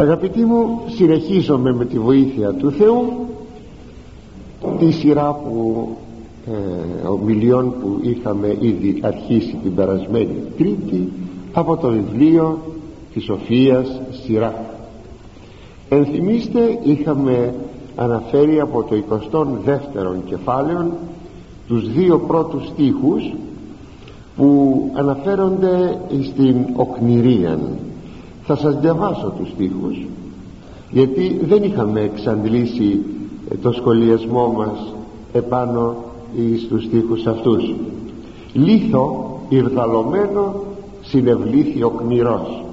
Αγαπητοί μου συνεχίζομαι με τη βοήθεια του Θεού. Τη σειρά που ε, ομιλιών που είχαμε ήδη αρχίσει την περασμένη Τρίτη από το βιβλίο της Σοφίας σειρά. Ενθυμίστε είχαμε αναφέρει από το 22ο κεφάλαιο τους δύο πρώτους στίχους που αναφέρονται στην οκνηρία θα σας διαβάσω τους στίχους. Γιατί δεν είχαμε εξαντλήσει το σχολιασμό μας επάνω στους στίχους αυτούς. Λίθο ηρδαλωμένο συνευλήθη οκνηρός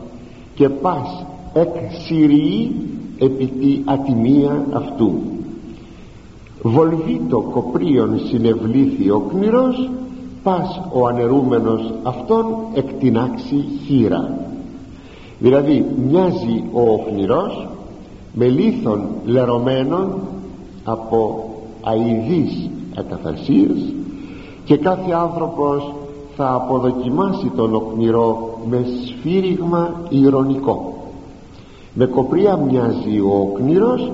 και πας εκ Συριή επί τη ατιμία αυτού. Βολβίτο κοπρίον συνευλήθη οκνηρός πας ο ανερούμενος αυτόν εκτινάξει χείρα δηλαδή μοιάζει ο οχληρός με λίθον λερωμένων από αηδείς ακαθαρσίες και κάθε άνθρωπος θα αποδοκιμάσει τον οκνηρό με σφύριγμα ηρωνικό. Με κοπρία μοιάζει ο οκνηρός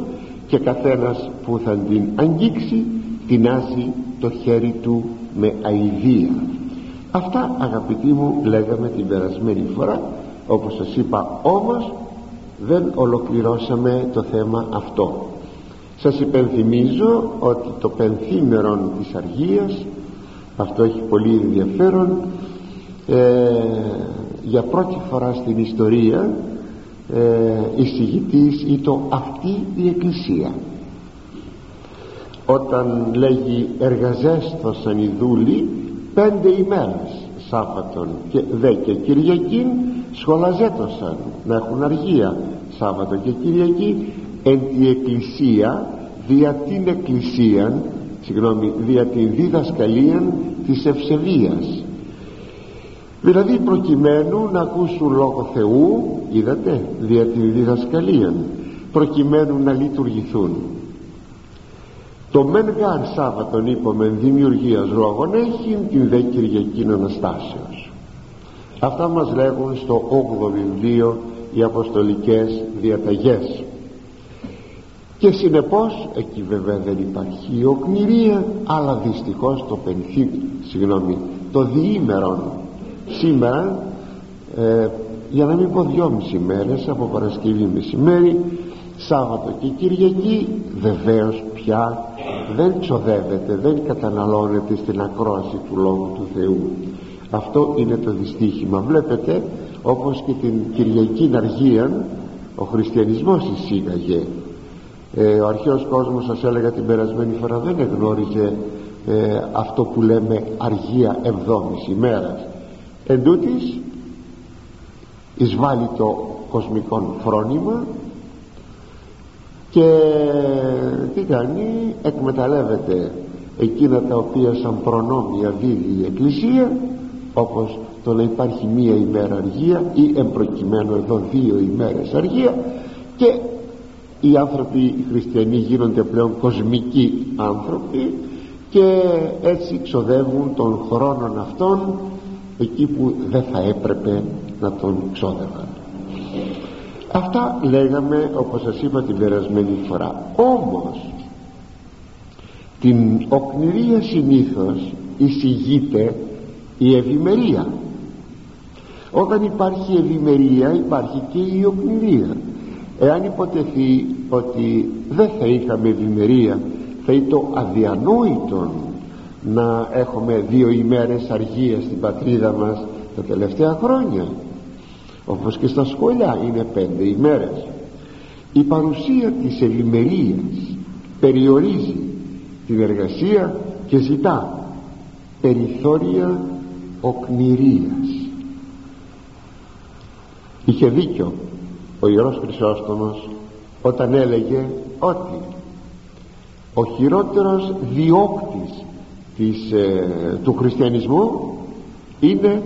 και καθένας που θα την αγγίξει τεινάζει το χέρι του με αηδία. Αυτά αγαπητοί μου λέγαμε την περασμένη φορά όπως σας είπα όμως δεν ολοκληρώσαμε το θέμα αυτό. Σας υπενθυμίζω ότι το πενθήμερον της αργίας αυτό έχει πολύ ενδιαφέρον ε, για πρώτη φορά στην ιστορία ε, εισηγητής ή το αυτή η εκκλησία. Όταν λέγει εργαζέστοσαν οι δούλοι πέντε ημέρες Σάββατον και δε και Κυριακήν σχολαζέτωσαν να έχουν αργία Σάββατο και Κυριακή εν τη εκκλησία δια την εκκλησία συγγνώμη δια την διδασκαλία της ευσεβίας. Δηλαδή προκειμένου να ακούσουν λόγο Θεού είδατε δια την διδασκαλία προκειμένου να λειτουργηθούν. Το μεν γάρ Σάββατον είπαμε δημιουργίας λόγων έχει την δε Κυριακή Αναστάσεως αυτά μας λέγουν στο 8ο βιβλίο οι Αποστολικές Διαταγές. Και συνεπώς εκεί βέβαια δεν υπάρχει οκνηρία αλλά δυστυχώς το πενθύ συγγνώμη το διήμερον. Σήμερα ε, για να μην πω δυόμιση μέρες από Παρασκευή μεσημέρι Σάββατο και Κυριακή βεβαίως πια δεν ξοδεύεται δεν καταναλώνεται στην ακρόαση του Λόγου του Θεού αυτό είναι το δυστύχημα. Βλέπετε όπως και την Κυριακή Αργία ο χριστιανισμός εισήγαγε ε, ο αρχαίος κόσμος σας έλεγα την περασμένη φορά δεν εγνώριζε ε, αυτό που λέμε αργία εβδόμης ημέρας. Εν τούτης εισβάλλει το κοσμικό φρόνημα και τι κάνει εκμεταλλεύεται εκείνα τα οποία σαν προνόμια δίδει η Εκκλησία όπως το να υπάρχει μία ημέρα αργία ή εμπροκειμένου εδώ δύο ημέρες αργία και οι άνθρωποι οι χριστιανοί γίνονται πλέον κοσμικοί άνθρωποι και έτσι ξοδεύουν τον χρόνο αυτόν εκεί που δεν θα έπρεπε να τον ξόδευαν. Αυτά λέγαμε όπως σας είπα την περασμένη φορά. Όμως την οκνηρία συνήθως εισηγείται η ευημερία. Όταν υπάρχει ευημερία υπάρχει και η οκνηρία. Εάν υποτεθεί ότι δεν θα είχαμε ευημερία θα ήταν αδιανόητο να έχουμε δύο ημέρες αργίας στην πατρίδα μας τα τελευταία χρόνια. Όπως και στα σχολιά είναι πέντε ημέρες. Η παρουσία της ευημερίας περιορίζει την εργασία και ζητά περιθώρια οκνηρίας είχε δίκιο ο Ιερός Χρυσόστομος όταν έλεγε ότι ο χειρότερος διώκτης της, ε, του χριστιανισμού είναι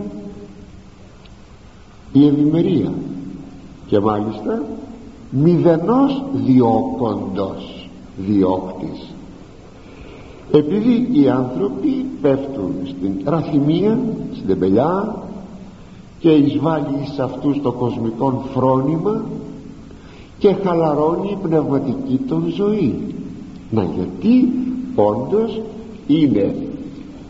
η ευημερία και μάλιστα μηδενός διώκοντος διώκτης επειδή οι άνθρωποι πέφτουν στην ραθυμία στην τεμπελιά και εισβάλλει σε αυτούς το κοσμικό φρόνημα και χαλαρώνει η πνευματική των ζωή. Να γιατί όντως είναι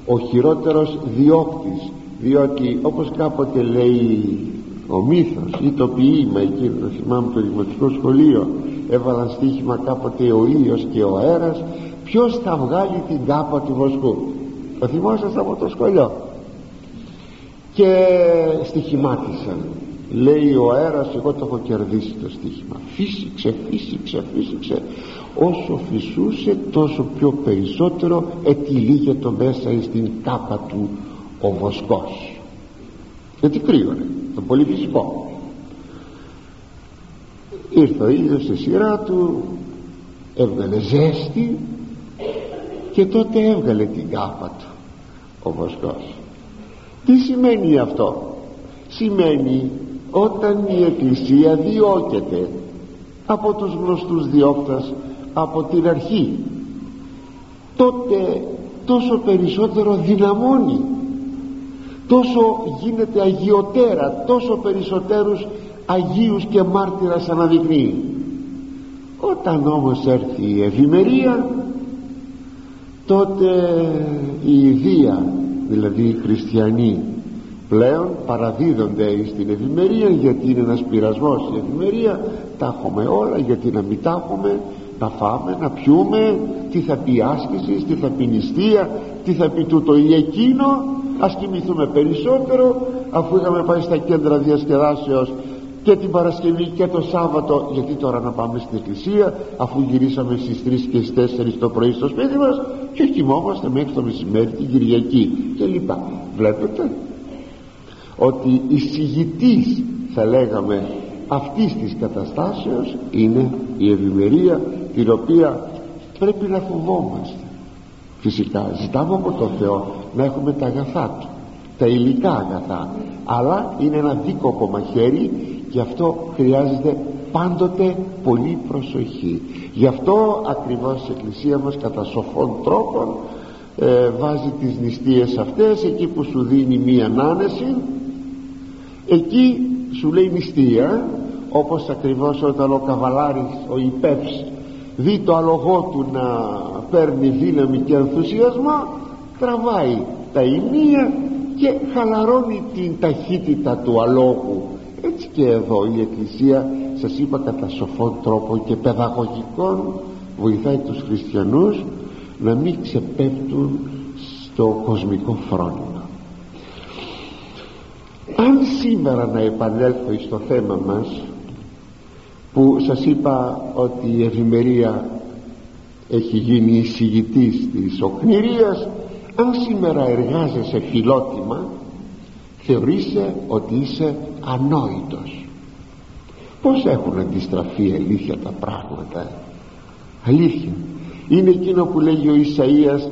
ο χειρότερος διώκτης διότι όπως κάποτε λέει ο μύθος ή το ποίημα εκείνο το θυμάμαι το δημοτικό σχολείο έβαλαν στοίχημα κάποτε ο ήλιος και ο αέρας ποιος θα βγάλει την κάπα του βοσκού; Το θυμόσαστε από το σχολείο. Και στοιχημάτισαν. Λέει ο αέρας εγώ το έχω κερδίσει το στοίχημα. Φύσηξε, φύσηξε, φύσηξε. Όσο φυσούσε τόσο πιο περισσότερο ετυλίγεται μέσα στην κάπα του ο βοσκός. Γιατί κρύωνε το πολύ φυσικό. Ήρθε ο ήλιος στη σειρά του έβγαλε ζέστη και τότε έβγαλε την κάπα του ο βοσκός. Τι σημαίνει αυτό; Σημαίνει όταν η Εκκλησία διώκεται από τους γνωστούς διώκτας από την αρχή τότε τόσο περισσότερο δυναμώνει τόσο γίνεται αγιοτέρα τόσο περισσότερους Αγίους και μάρτυρας αναδεικνύει. Όταν όμως έρθει η ευημερία τότε η ιδία δηλαδή οι χριστιανοί πλέον παραδίδονται στην ευημερία γιατί είναι ένας πειρασμός η ευημερία τα έχουμε όλα γιατί να μην τα έχουμε να φάμε, να πιούμε τι θα πει άσκησης, τι θα πει νηστεία τι θα πει τούτο ή εκείνο ας κοιμηθούμε περισσότερο αφού είχαμε πάει στα κέντρα διασκεδάσεως και την Παρασκευή και το Σάββατο. Γιατί τώρα να πάμε στην εκκλησία αφού γυρίσαμε στις 3 και στις 4 το πρωί στο σπίτι μας και κοιμόμαστε μέχρι το μεσημέρι την Κυριακή. Και λοιπά. Βλέπετε ότι η συγητής θα λέγαμε αυτής της καταστάσεως είναι η ευημερία την οποία πρέπει να φοβόμαστε. Φυσικά ζητάμε από τον Θεό να έχουμε τα αγαθά Του τα υλικά αγαθά αλλά είναι ένα δίκοπο μαχαίρι γι' αυτό χρειάζεται πάντοτε πολύ προσοχή. Γι' αυτό ακριβώς η Εκκλησία μας κατά σοφών τρόπων ε, βάζει τις νηστείες αυτές εκεί που σου δίνει μία ανάνεση εκεί σου λέει νηστεία όπως ακριβώς όταν ο καβαλάρης ο υπεύς δει το αλογό του να παίρνει δύναμη και ενθουσιασμό τραβάει τα ημεία και χαλαρώνει την ταχύτητα του αλόγου έτσι και εδώ η Εκκλησία σας είπα κατά σοφόν τρόπο και παιδαγωγικών βοηθάει τους χριστιανούς να μην ξεπέφτουν στο κοσμικό φρόνημα. Αν σήμερα να επανέλθω στο θέμα μας που σας είπα ότι η ευημερία έχει γίνει εισηγητής της οκνηρίας αν σήμερα εργάζεσαι φιλότιμα θεωρείσαι ότι είσαι ανόητος. Πως έχουν αντιστραφεί αλήθεια τα πράγματα αλήθεια. Είναι εκείνο που λέγει ο Ισαΐας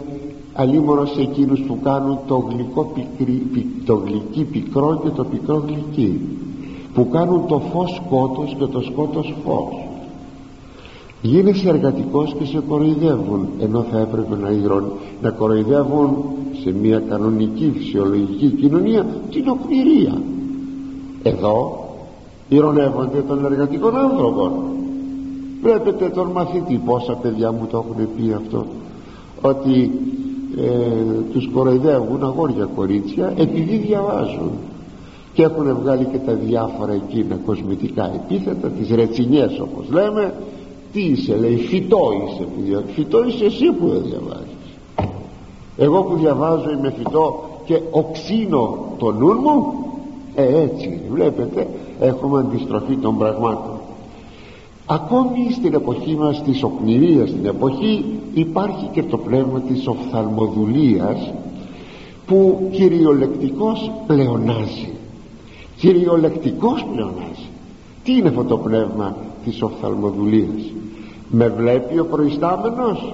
αλίμονος σε εκείνους που κάνουν το γλυκό πικρί, το γλυκί πικρό και το πικρό γλυκί που κάνουν το φως σκότος και το σκότος φως γίνεσαι εργατικός και σε κοροϊδεύουν ενώ θα έπρεπε να, ηρων, να κοροϊδεύουν σε μια κανονική φυσιολογική κοινωνία την οκνηρία. Εδώ ηρωνεύονται τον εργατικό άνθρωπο βλέπετε τον μαθητή πόσα παιδιά μου το έχουν πει αυτό ότι ε, τους κοροϊδεύουν αγόρια κορίτσια επειδή διαβάζουν. Και έχουν βγάλει και τα διάφορα εκείνα κοσμητικά επίθετα τις ρετσινιές όπως λέμε τι είσαι λέει φυτό είσαι που φυτό είσαι εσύ που δεν διαβάζεις. Εγώ που διαβάζω είμαι φυτό και οξύνω το νου μου. Ε έτσι βλέπετε έχουμε αντιστροφή των πραγμάτων. Ακόμη στην εποχή μας της οκνηρίας στην εποχή υπάρχει και το πνεύμα της οφθαλμοδουλίας που κυριολεκτικός πλεονάζει. Κυριολεκτικός πλεονάζει. Τι είναι αυτό το πνεύμα; Της οφθαλμοδουλίας με βλέπει ο προϊστάμενος;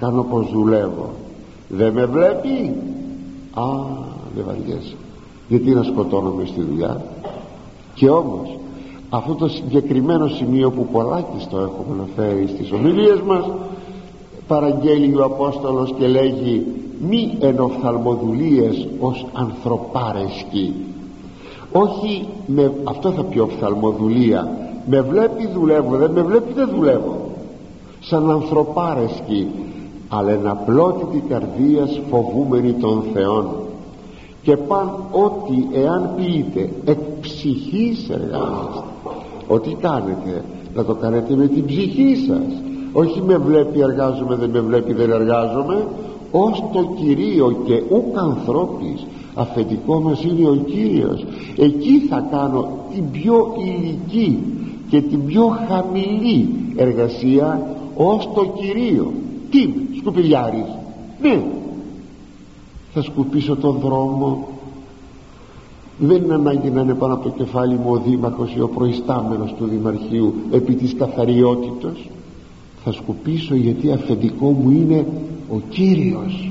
Κάνω πως δουλεύω. Δεν με βλέπει; Α δεν βαριέσαι. Γιατί να σκοτώνομαι στη δουλειά; Και όμως αυτό το συγκεκριμένο σημείο που πολλάκι το έχουμε αναφέρει στις ομιλίες μας παραγγέλει ο Απόστολος και λέγει μη ενοφθαλμοδουλίες ως ανθρωπάρεσκοι όχι με αυτό θα πει οφθαλμοδουλία με βλέπει δουλεύω δεν με βλέπει δεν δουλεύω. Σαν ανθρωπάρεσκοι αλλά εν απλότητη καρδίας φοβούμενοι των Θεών. Και παν ότι εάν πείτε εκ ψυχής εργάζεστε. Ότι κάνετε να το κάνετε με την ψυχή σας. Όχι με βλέπει εργάζομαι δεν με βλέπει δεν εργάζομαι. Ως το Κυρίο και ούκ ανθρώπης αφεντικό μας είναι ο Κύριος. Εκεί θα κάνω την πιο ηλική και την πιο χαμηλή εργασία ως το Κυρίο. Τι σκουπιδιάρης. Ναι. Θα σκουπίσω τον δρόμο. Δεν είναι ανάγκη να είναι πάνω από το κεφάλι μου ο δήμαρχος ή ο προϊστάμενος του δημαρχείου επί της καθαριότητος. Θα σκουπίσω γιατί αφεντικό μου είναι ο Κύριος.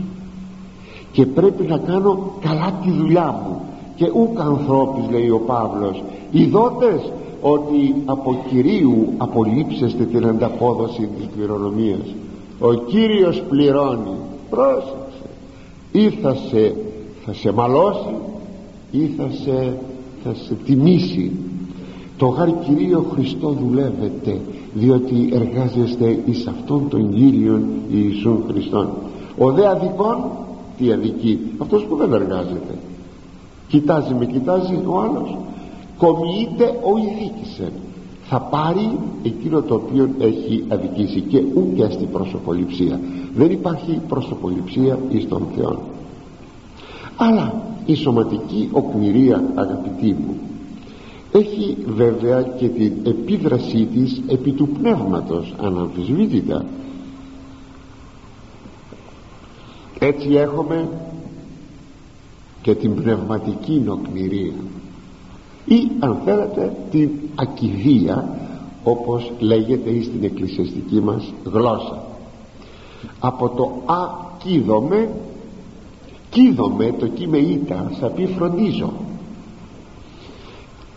Και πρέπει να κάνω καλά τη δουλειά μου. Και ούκ ανθρώπης λέει ο Παύλος. Ειδότες ότι από Κυρίου απολύψεστε την ανταπόδοση της κληρονομίας. Ο Κύριος πληρώνει. Πρόσεξε. Ή θα σε, θα σε μαλώσει ή θα σε, θα σε τιμήσει. Το γάρ Κυρίο Χριστό δουλεύετε διότι εργάζεστε εις αυτόν τον Κύριον Ιησούν Χριστόν. Ο δε αδικών τι αδικεί; Αυτός που δεν εργάζεται. Κοιτάζει με κοιτάζει ο άλλος κομιείται ο ειδίκησεν θα πάρει εκείνο το οποίο έχει αδικήσει και ούτε στην προσωποληψία δεν υπάρχει προσωποληψία εις τον Θεό αλλά η σωματική οκνηρία αγαπητή μου έχει βέβαια και την επίδρασή της επί του πνεύματος αναμφισβήτητα. Έτσι έχουμε και την πνευματική νοκνηρία ή αν θέλετε την ακιδεία όπως λέγεται στην εκκλησιαστική μας γλώσσα. Από το ακίδομαι κίδομαι το κείμε ήττα θα πει φροντίζω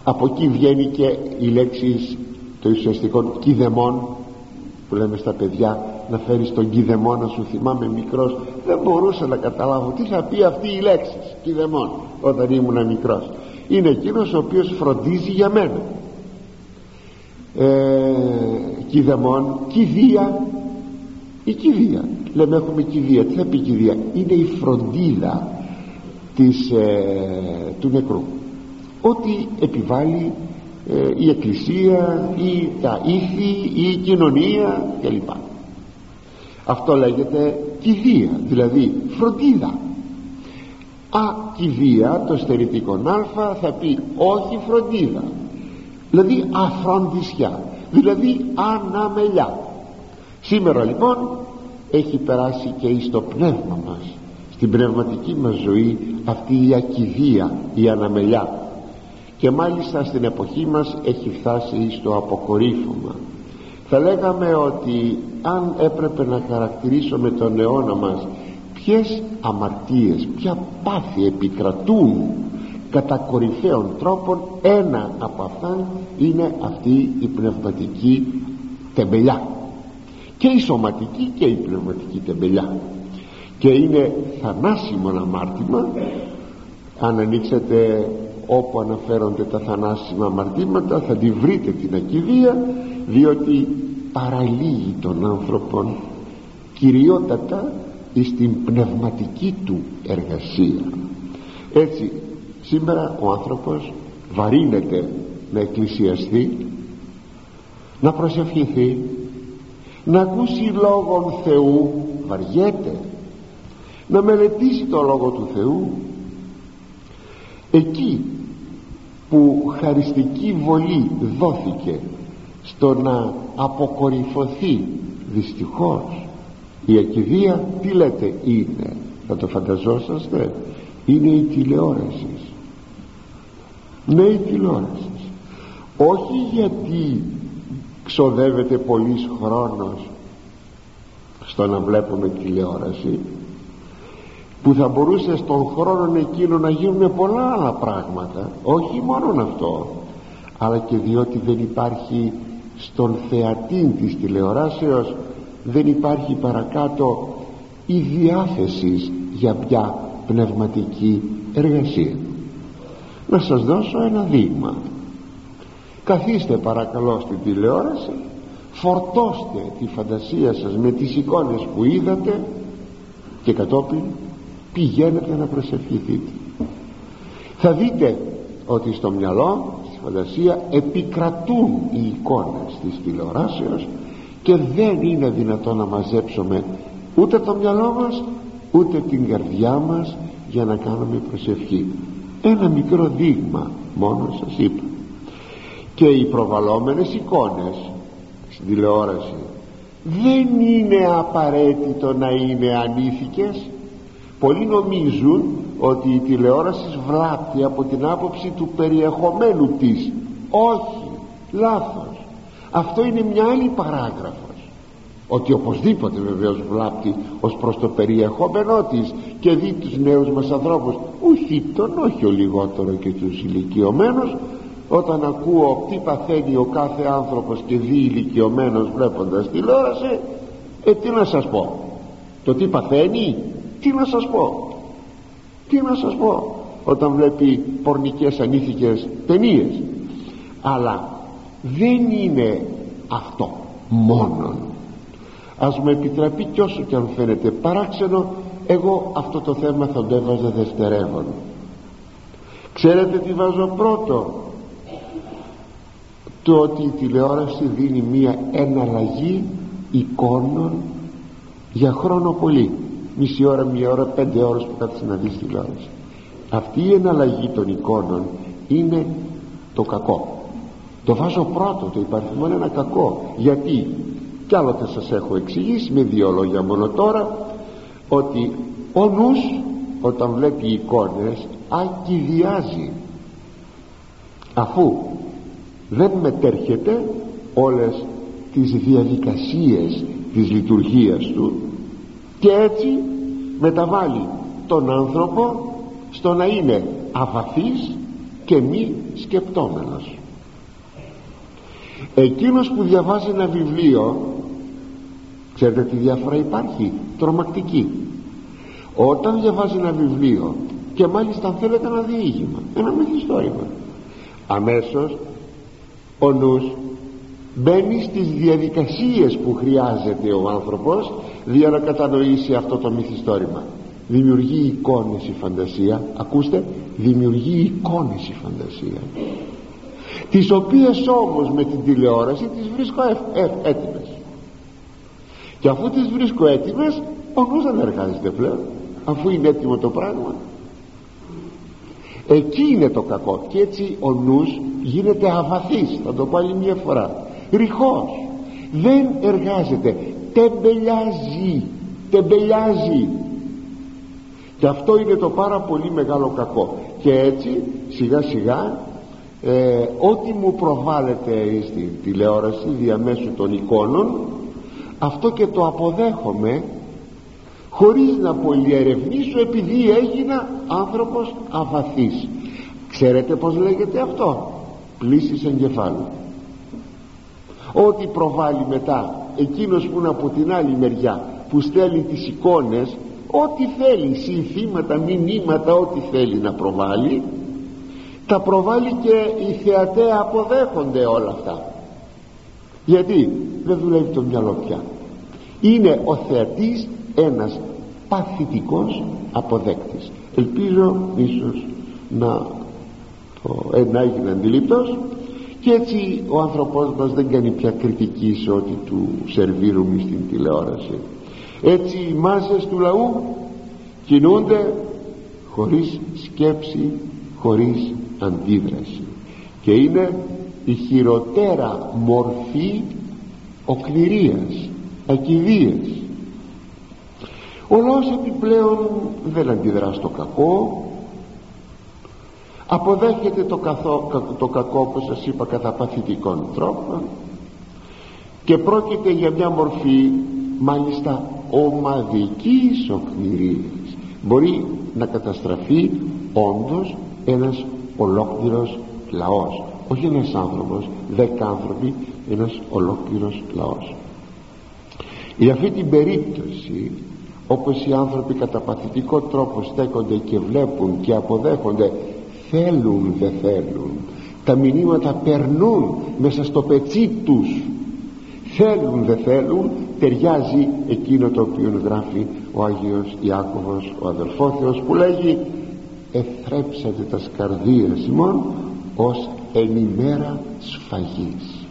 από εκεί βγαίνει και η λέξη το ουσιαστικό κηδεμόν που λέμε στα παιδιά να φέρεις τον κηδεμό να σου θυμάμαι μικρός. Δεν μπορούσα να καταλάβω τι θα πει αυτή η λέξη κηδεμόν όταν ήμουν μικρός είναι εκείνος ο οποίος φροντίζει για μένα. Ε, κηδεμόν κηδεία. Η κηδεία. Λέμε έχουμε κηδεία. Τι θα πει κηδεία; Είναι η φροντίδα της, ε, του νεκρού. Ό,τι επιβάλλει ε, η εκκλησία ή τα ήθη ή η κοινωνία κλπ. Αυτό λέγεται κηδεία δηλαδή φροντίδα ακηδεία το στερητικό α θα πει όχι φροντίδα. Δηλαδή αφροντισιά δηλαδή αναμελιά. Σήμερα λοιπόν έχει περάσει και στο πνεύμα μας στην πνευματική μας ζωή αυτή η ακηδεία η αναμελιά. Και μάλιστα στην εποχή μας έχει φτάσει στο αποκορύφωμα. Θα λέγαμε ότι αν έπρεπε να χαρακτηρίσουμε τον αιώνα μας ποιες αμαρτίες ποια πάθη επικρατούν κατά κορυφαίων τρόπων ένα από αυτά είναι αυτή η πνευματική τεμπελιά. Και η σωματική και η πνευματική τεμπελιά. Και είναι θανάσιμο αμάρτημα. Αν ανοίξετε όπου αναφέρονται τα θανάσιμα αμαρτήματα θα τη βρείτε την ακιδεία διότι παραλύει τον άνθρωπον κυριότατα στην πνευματική του εργασία. Έτσι σήμερα ο άνθρωπος βαρύνεται να εκκλησιαστεί να προσευχηθεί να ακούσει λόγον Θεού βαριέται να μελετήσει το λόγο του Θεού. Εκεί που χαριστική βολή δόθηκε στο να αποκορυφωθεί δυστυχώς η ακιδεία τι λέτε είναι θα το φανταζόσαστε είναι η τηλεόραση. Ναι η τηλεόραση. Όχι γιατί ξοδεύεται πολύς χρόνος στο να βλέπουμε τηλεόραση που θα μπορούσε στον χρόνο εκείνο να γίνουν πολλά άλλα πράγματα όχι μόνο αυτό αλλά και διότι δεν υπάρχει στον θεατή της τηλεοράσεως δεν υπάρχει παρακάτω η διάθεση για μια πνευματική εργασία. Να σας δώσω ένα δείγμα. Καθίστε παρακαλώ στην τηλεόραση φορτώστε τη φαντασία σας με τις εικόνες που είδατε και κατόπιν πηγαίνετε να προσευχηθείτε. Θα δείτε ότι στο μυαλό στη φαντασία επικρατούν οι εικόνες της τηλεοράσεως και δεν είναι δυνατόν να μαζέψουμε ούτε το μυαλό μας ούτε την καρδιά μας για να κάνουμε προσευχή. Ένα μικρό δείγμα μόνο σας είπα. Και οι προβαλόμενες εικόνες στην τηλεόραση δεν είναι απαραίτητο να είναι ανήθικες. Πολλοί νομίζουν ότι η τηλεόραση βλάπτει από την άποψη του περιεχομένου της. Όχι, λάθος αυτό είναι μια άλλη παράγραφος. Ότι οπωσδήποτε βεβαίως βλάπτει ως προς το περιεχόμενό της και δει τους νέους μας ανθρώπους όχι τον όχι ο λιγότερο και τους ηλικιωμένους. Όταν ακούω τι παθαίνει ο κάθε άνθρωπος και δει ηλικιωμένος βλέποντας τηλεόραση ε τι να σας πω. Το τι παθαίνει τι να σας πω. Τι να σας πω όταν βλέπει πορνικές ανήθικες ταινίες. Αλλά δεν είναι αυτό μόνον. Ας μου επιτραπεί κι όσο και αν φαίνεται παράξενο εγώ αυτό το θέμα θα το έβαζα δευτερεύον. Ξέρετε τι βάζω πρώτο; Το ότι η τηλεόραση δίνει μία εναλλαγή εικόνων για χρόνο πολύ. Μισή ώρα, μία ώρα, πέντε ώρες που κάθεσαι να δεις τηλεόραση. Αυτή η εναλλαγή των εικόνων είναι το κακό το βάζω πρώτο το υπαριθμό είναι ένα κακό. Γιατί; Κι άλλοτε σας έχω εξηγήσει με δύο λόγια μόνο τώρα ότι ο νους όταν βλέπει εικόνες ακυδιάζει αφού δεν μετέρχεται όλες τις διαδικασίες της λειτουργίας του και έτσι μεταβάλλει τον άνθρωπο στο να είναι αβαθής και μη σκεπτόμενος εκείνος που διαβάζει ένα βιβλίο ξέρετε τι διαφορά υπάρχει τρομακτική. Όταν διαβάζει ένα βιβλίο και μάλιστα αν θέλετε ένα διήγημα ένα μυθιστόρημα αμέσως ο νους μπαίνει στις διαδικασίες που χρειάζεται ο άνθρωπος για να κατανοήσει αυτό το μυθιστόρημα. Δημιουργεί εικόνες η φαντασία. Ακούστε δημιουργεί εικόνες η φαντασία τις οποίες όμως με την τηλεόραση τις βρίσκω έτοιμες. Και αφού τις βρίσκω έτοιμες ο νους δεν εργάζεται πλέον αφού είναι έτοιμο το πράγμα. Εκεί είναι το κακό. Και έτσι ο νους γίνεται αβαθής θα το πάλι μια φορά. Ρηχός. Δεν εργάζεται. Τεμπελιάζει. Τεμπελιάζει. Και αυτό είναι το πάρα πολύ μεγάλο κακό. Και έτσι σιγά σιγά ε, ό,τι μου προβάλλεται στην τηλεόραση διαμέσου των εικόνων αυτό και το αποδέχομαι χωρίς να πολυερευνήσω επειδή έγινα άνθρωπος αβαθής. Ξέρετε πως λέγεται αυτό; Πλήσεις εγκεφάλου. Ό,τι προβάλλει μετά εκείνος που είναι από την άλλη μεριά που στέλνει τις εικόνες ό,τι θέλει συνθήματα, μηνύματα ό,τι θέλει να προβάλλει τα προβάλλει και οι θεατέ αποδέχονται όλα αυτά. Γιατί δεν δουλεύει το μυαλό πια. Είναι ο θεατής ένας παθητικός αποδέκτης. Ελπίζω ίσως να το, ε, να έγινε αντιλήπτος. Και έτσι ο άνθρωπός μας δεν κάνει πια κριτική σε ό,τι του σερβίρουμε στην τηλεόραση. Έτσι οι μάζες του λαού κινούνται χωρίς σκέψη χωρίς αντίδραση. Και είναι η χειροτέρα μορφή οκνηρίας ακιδείας. Ο λαός επιπλέον δεν αντιδρά στο κακό. Αποδέχεται το, καθό, το κακό που σας είπα κατά παθητικών τρόπων και πρόκειται για μια μορφή μάλιστα ομαδικής οκνηρίας μπορεί να καταστραφεί όντως ένας ολόκληρος λαός. Όχι ένας άνθρωπος, δέκα άνθρωποι ένας ολόκληρος λαός. Για αυτή την περίπτωση όπως οι άνθρωποι κατά παθητικό τρόπο στέκονται και βλέπουν και αποδέχονται θέλουν δεν θέλουν τα μηνύματα περνούν μέσα στο πετσί τους. Θέλουν δεν θέλουν ταιριάζει εκείνο το οποίο γράφει ο Άγιος Ιάκωβος ο αδελφόθεος που λέγει εθρέψατε τα σκαρδίες ημών ως ενημέρα σφαγής.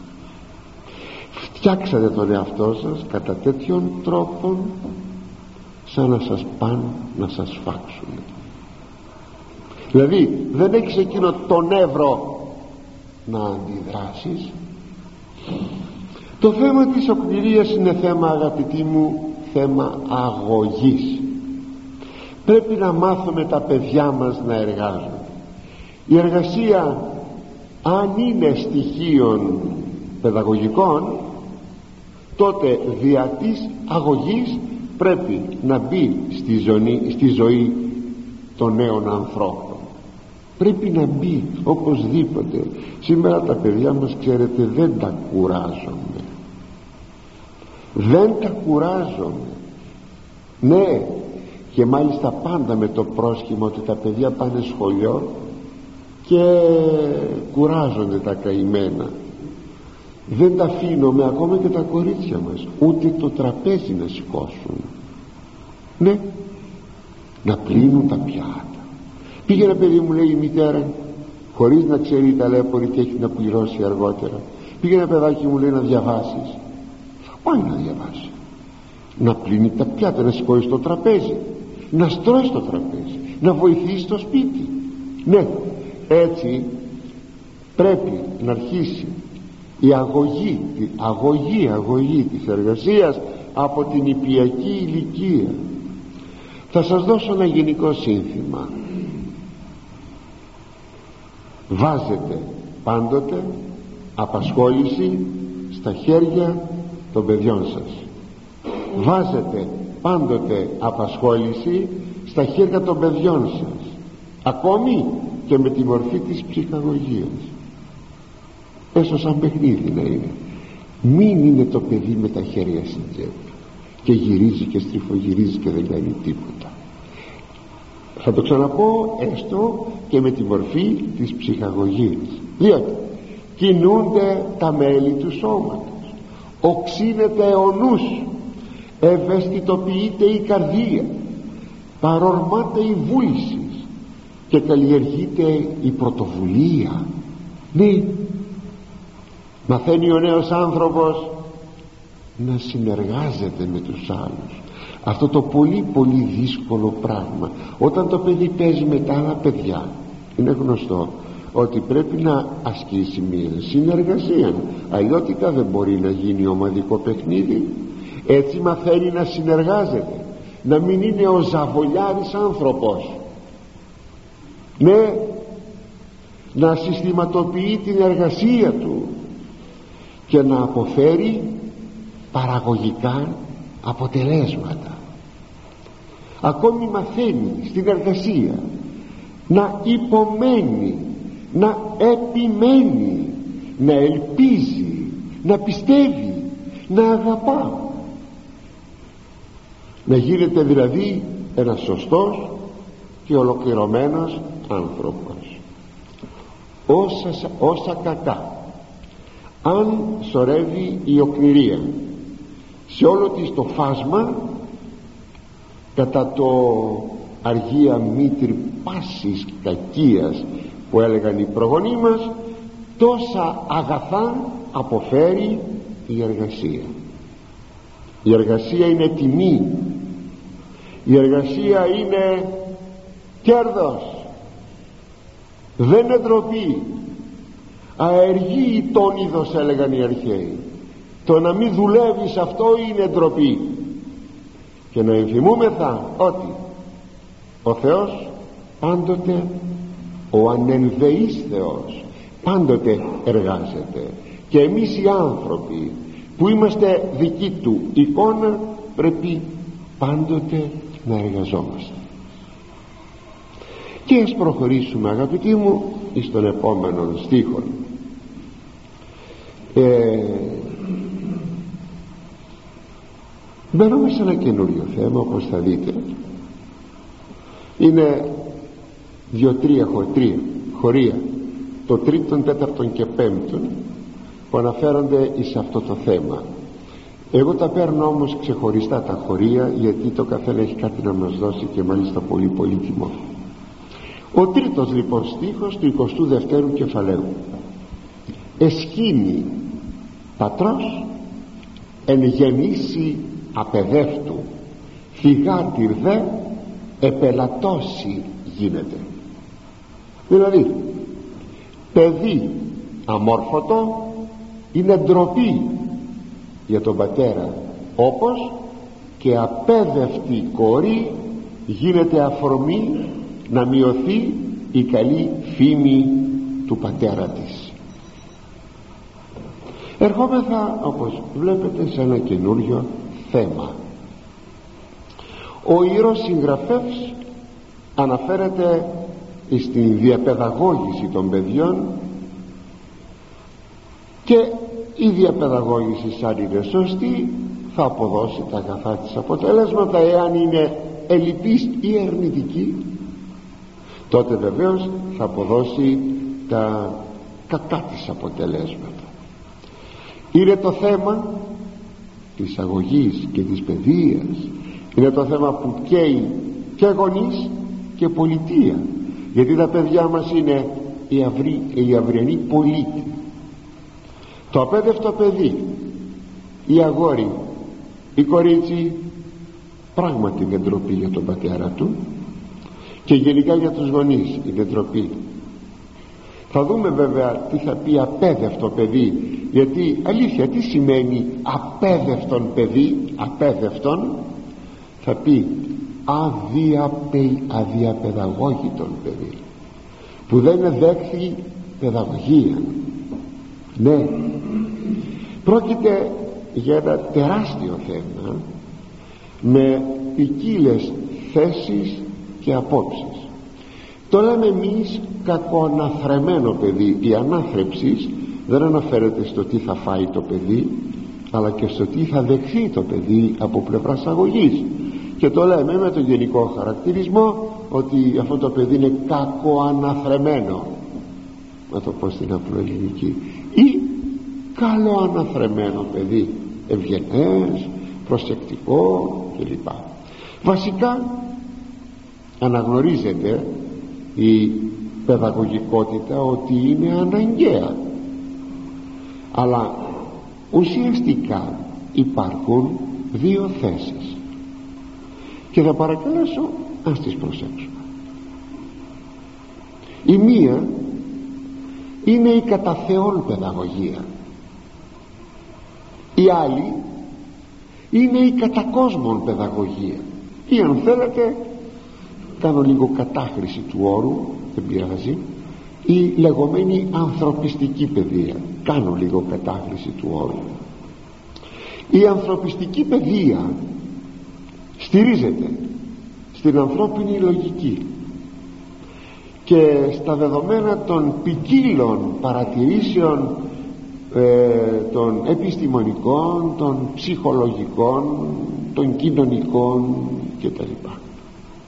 Φτιάξατε τον εαυτό σας κατά τέτοιον τρόπο σαν να σας πάνε να σας φάξουν. Δηλαδή δεν έχεις εκείνο το νεύρο να αντιδράσεις. Το θέμα της οκνηρίας είναι θέμα αγαπητοί μου θέμα αγωγής πρέπει να μάθουμε τα παιδιά μας να εργάζονται. Η εργασία αν είναι στοιχείων παιδαγωγικών τότε δια της αγωγής πρέπει να μπει στη ζωή, στη ζωή των νέων ανθρώπων. Πρέπει να μπει οπωσδήποτε. Σήμερα τα παιδιά μας ξέρετε δεν τα κουράζομαι δεν τα κουράζομαι ναι και μάλιστα πάντα με το πρόσχημα ότι τα παιδιά πάνε σχολείο και κουράζονται τα καημένα. Δεν τα αφήνουμε ακόμα και τα κορίτσια μας ούτε το τραπέζι να σηκώσουν. Ναι να πλύνουν τα πιάτα. Πήγε παιδί μου λέει η μητέρα χωρίς να ξέρει ταλέπορη και έχει να πληρώσει αργότερα. Πήγε ένα παιδάκι μου λέει να διαβάσεις. Θα πάει να διαβάσει. Να πλύνει τα πιάτα να σηκώσει το τραπέζι να στρώσει το τραπέζι να βοηθήσει το σπίτι. Ναι έτσι πρέπει να αρχίσει η αγωγή η αγωγή, αγωγή της εργασίας από την υπιακή ηλικία. Θα σας δώσω ένα γενικό σύνθημα. Βάζετε πάντοτε απασχόληση στα χέρια των παιδιών σας. Βάζετε πάντοτε απασχόληση στα χέρια των παιδιών σας ακόμη και με τη μορφή της ψυχαγωγίας. Έστω σαν παιχνίδι να είναι. Μην είναι το παιδί με τα χέρια στην τσέπη και γυρίζει και στριφογυρίζει και δεν κάνει τίποτα. Θα το ξαναπώ έστω και με τη μορφή της ψυχαγωγίας. Διότι κινούνται τα μέλη του σώματος οξύνεται ο νους ευαισθητοποιείται η καρδία παρορμάται η βούληση και καλλιεργείται η πρωτοβουλία. Ναι. Μαθαίνει ο νέος άνθρωπος να συνεργάζεται με τους άλλους. Αυτό το πολύ πολύ δύσκολο πράγμα. Όταν το παιδί παίζει με τα άλλα παιδιά είναι γνωστό ότι πρέπει να ασκήσει μια συνεργασία. Αλλιώτικα δεν μπορεί να γίνει ομαδικό παιχνίδι έτσι μαθαίνει να συνεργάζεται να μην είναι ο ζαβολιάρης άνθρωπος. Ναι να συστηματοποιεί την εργασία του και να αποφέρει παραγωγικά αποτελέσματα. Ακόμη μαθαίνει στην εργασία να υπομένει να επιμένει να ελπίζει να πιστεύει να αγαπά να γίνεται δηλαδή ένας σωστός και ολοκληρωμένος άνθρωπος. Όσα, όσα κακά αν σωρεύει η οκνηρία σε όλο της το φάσμα κατά το αργία μήτρη πάσης κακίας που έλεγαν οι προγονείς μας τόσα αγαθά αποφέρει η εργασία. Η εργασία είναι τιμή η εργασία είναι κέρδος. Δεν είναι ντροπή. Αεργή τον είδος έλεγαν οι αρχαίοι. Το να μην δουλεύεις αυτό είναι ντροπή. Και να ενθυμούμεθα ότι ο Θεός πάντοτε ο ανενδεής Θεός πάντοτε εργάζεται. Και εμείς οι άνθρωποι που είμαστε δικοί του εικόνα πρέπει πάντοτε να εργαζόμαστε. Και ας προχωρήσουμε αγαπητοί μου εις τον επόμενο στίχο. Ε, μπαίνουμε σε ένα καινούριο θέμα όπως θα δείτε. Είναι δύο-τρία χωρία. Το τρίτον, τέταρτον και πέμπτον που αναφέρονται σε αυτό το θέμα εγώ τα παίρνω όμως ξεχωριστά τα χωρία γιατί το καθένα έχει κάτι να μας δώσει και μάλιστα πολύ πολύτιμο. Ο τρίτος λοιπόν στίχος του 22ου κεφαλαίου. Εσκήνει πατρός εν γεννήσει απεδεύτου φυγάτηρ δε επελατώσει γίνεται δηλαδή παιδί αμόρφωτο είναι ντροπή για τον πατέρα. Όπως και απέδευτη κόρη γίνεται αφορμή να μειωθεί η καλή φήμη του πατέρα της. Ερχόμεθα όπως βλέπετε σε ένα καινούριο θέμα. Ο ιερός συγγραφεύς αναφέρεται στην διαπαιδαγώγηση των παιδιών και η διαπαιδαγώγηση σαν είναι σωστή θα αποδώσει τα αγαθά της αποτέλεσματα εάν είναι ελλειπής ή αρνητική. Τότε βεβαίως θα αποδώσει τα κατά της αποτελέσματα. Είναι το θέμα της αγωγής και της παιδείας. Είναι το θέμα που καίει και γονείς και πολιτεία. Γιατί τα παιδιά μας είναι οι, αυροί, οι αυριανοί πολίτη το απέδευτο παιδί η αγόρη η κορίτσι πράγματι είναι ντροπή για τον πατέρα του και γενικά για τους γονείς είναι ντροπή θα δούμε βέβαια τι θα πει απέδευτο παιδί γιατί αλήθεια τι σημαίνει απέδευτον παιδί απέδευτον; Θα πει αδιαπε, αδιαπαιδαγώγητον παιδί που δεν δέχθη παιδαγωγία ναι. Πρόκειται για ένα τεράστιο θέμα με ποικίλες θέσεις και απόψεις. Το λέμε εμείς κακοαναθρεμένο παιδί. Η ανάθρεψη δεν αναφέρεται στο τι θα φάει το παιδί αλλά και στο τι θα δεχθεί το παιδί από πλευράς αγωγής. Και το λέμε με τον γενικό χαρακτηρισμό ότι αυτό το παιδί είναι κακοαναθρεμένο να το πω στην απλοελληνική ή καλοαναθρεμένο παιδί ευγενές προσεκτικός κλπ. Βασικά αναγνωρίζεται η παιδαγωγικότητα ότι είναι αναγκαία. Αλλά ουσιαστικά υπάρχουν δύο θέσεις. Και θα παρακαλέσω ας τις προσέξουμε. Η μία είναι η κατά Θεόν παιδαγωγία η άλλη είναι η κατά κόσμον παιδαγωγία ή αν θέλετε κάνω λίγο κατάχρηση του όρου δεν πειράζει η λεγόμενη ανθρωπιστική παιδεία. Κάνω λίγο κατάχρηση του όρου. Η ανθρωπιστική παιδεία στηρίζεται στην ανθρώπινη λογική και στα δεδομένα των ποικίλων παρατηρήσεων ε, των επιστημονικών των ψυχολογικών των κοινωνικών κτλ.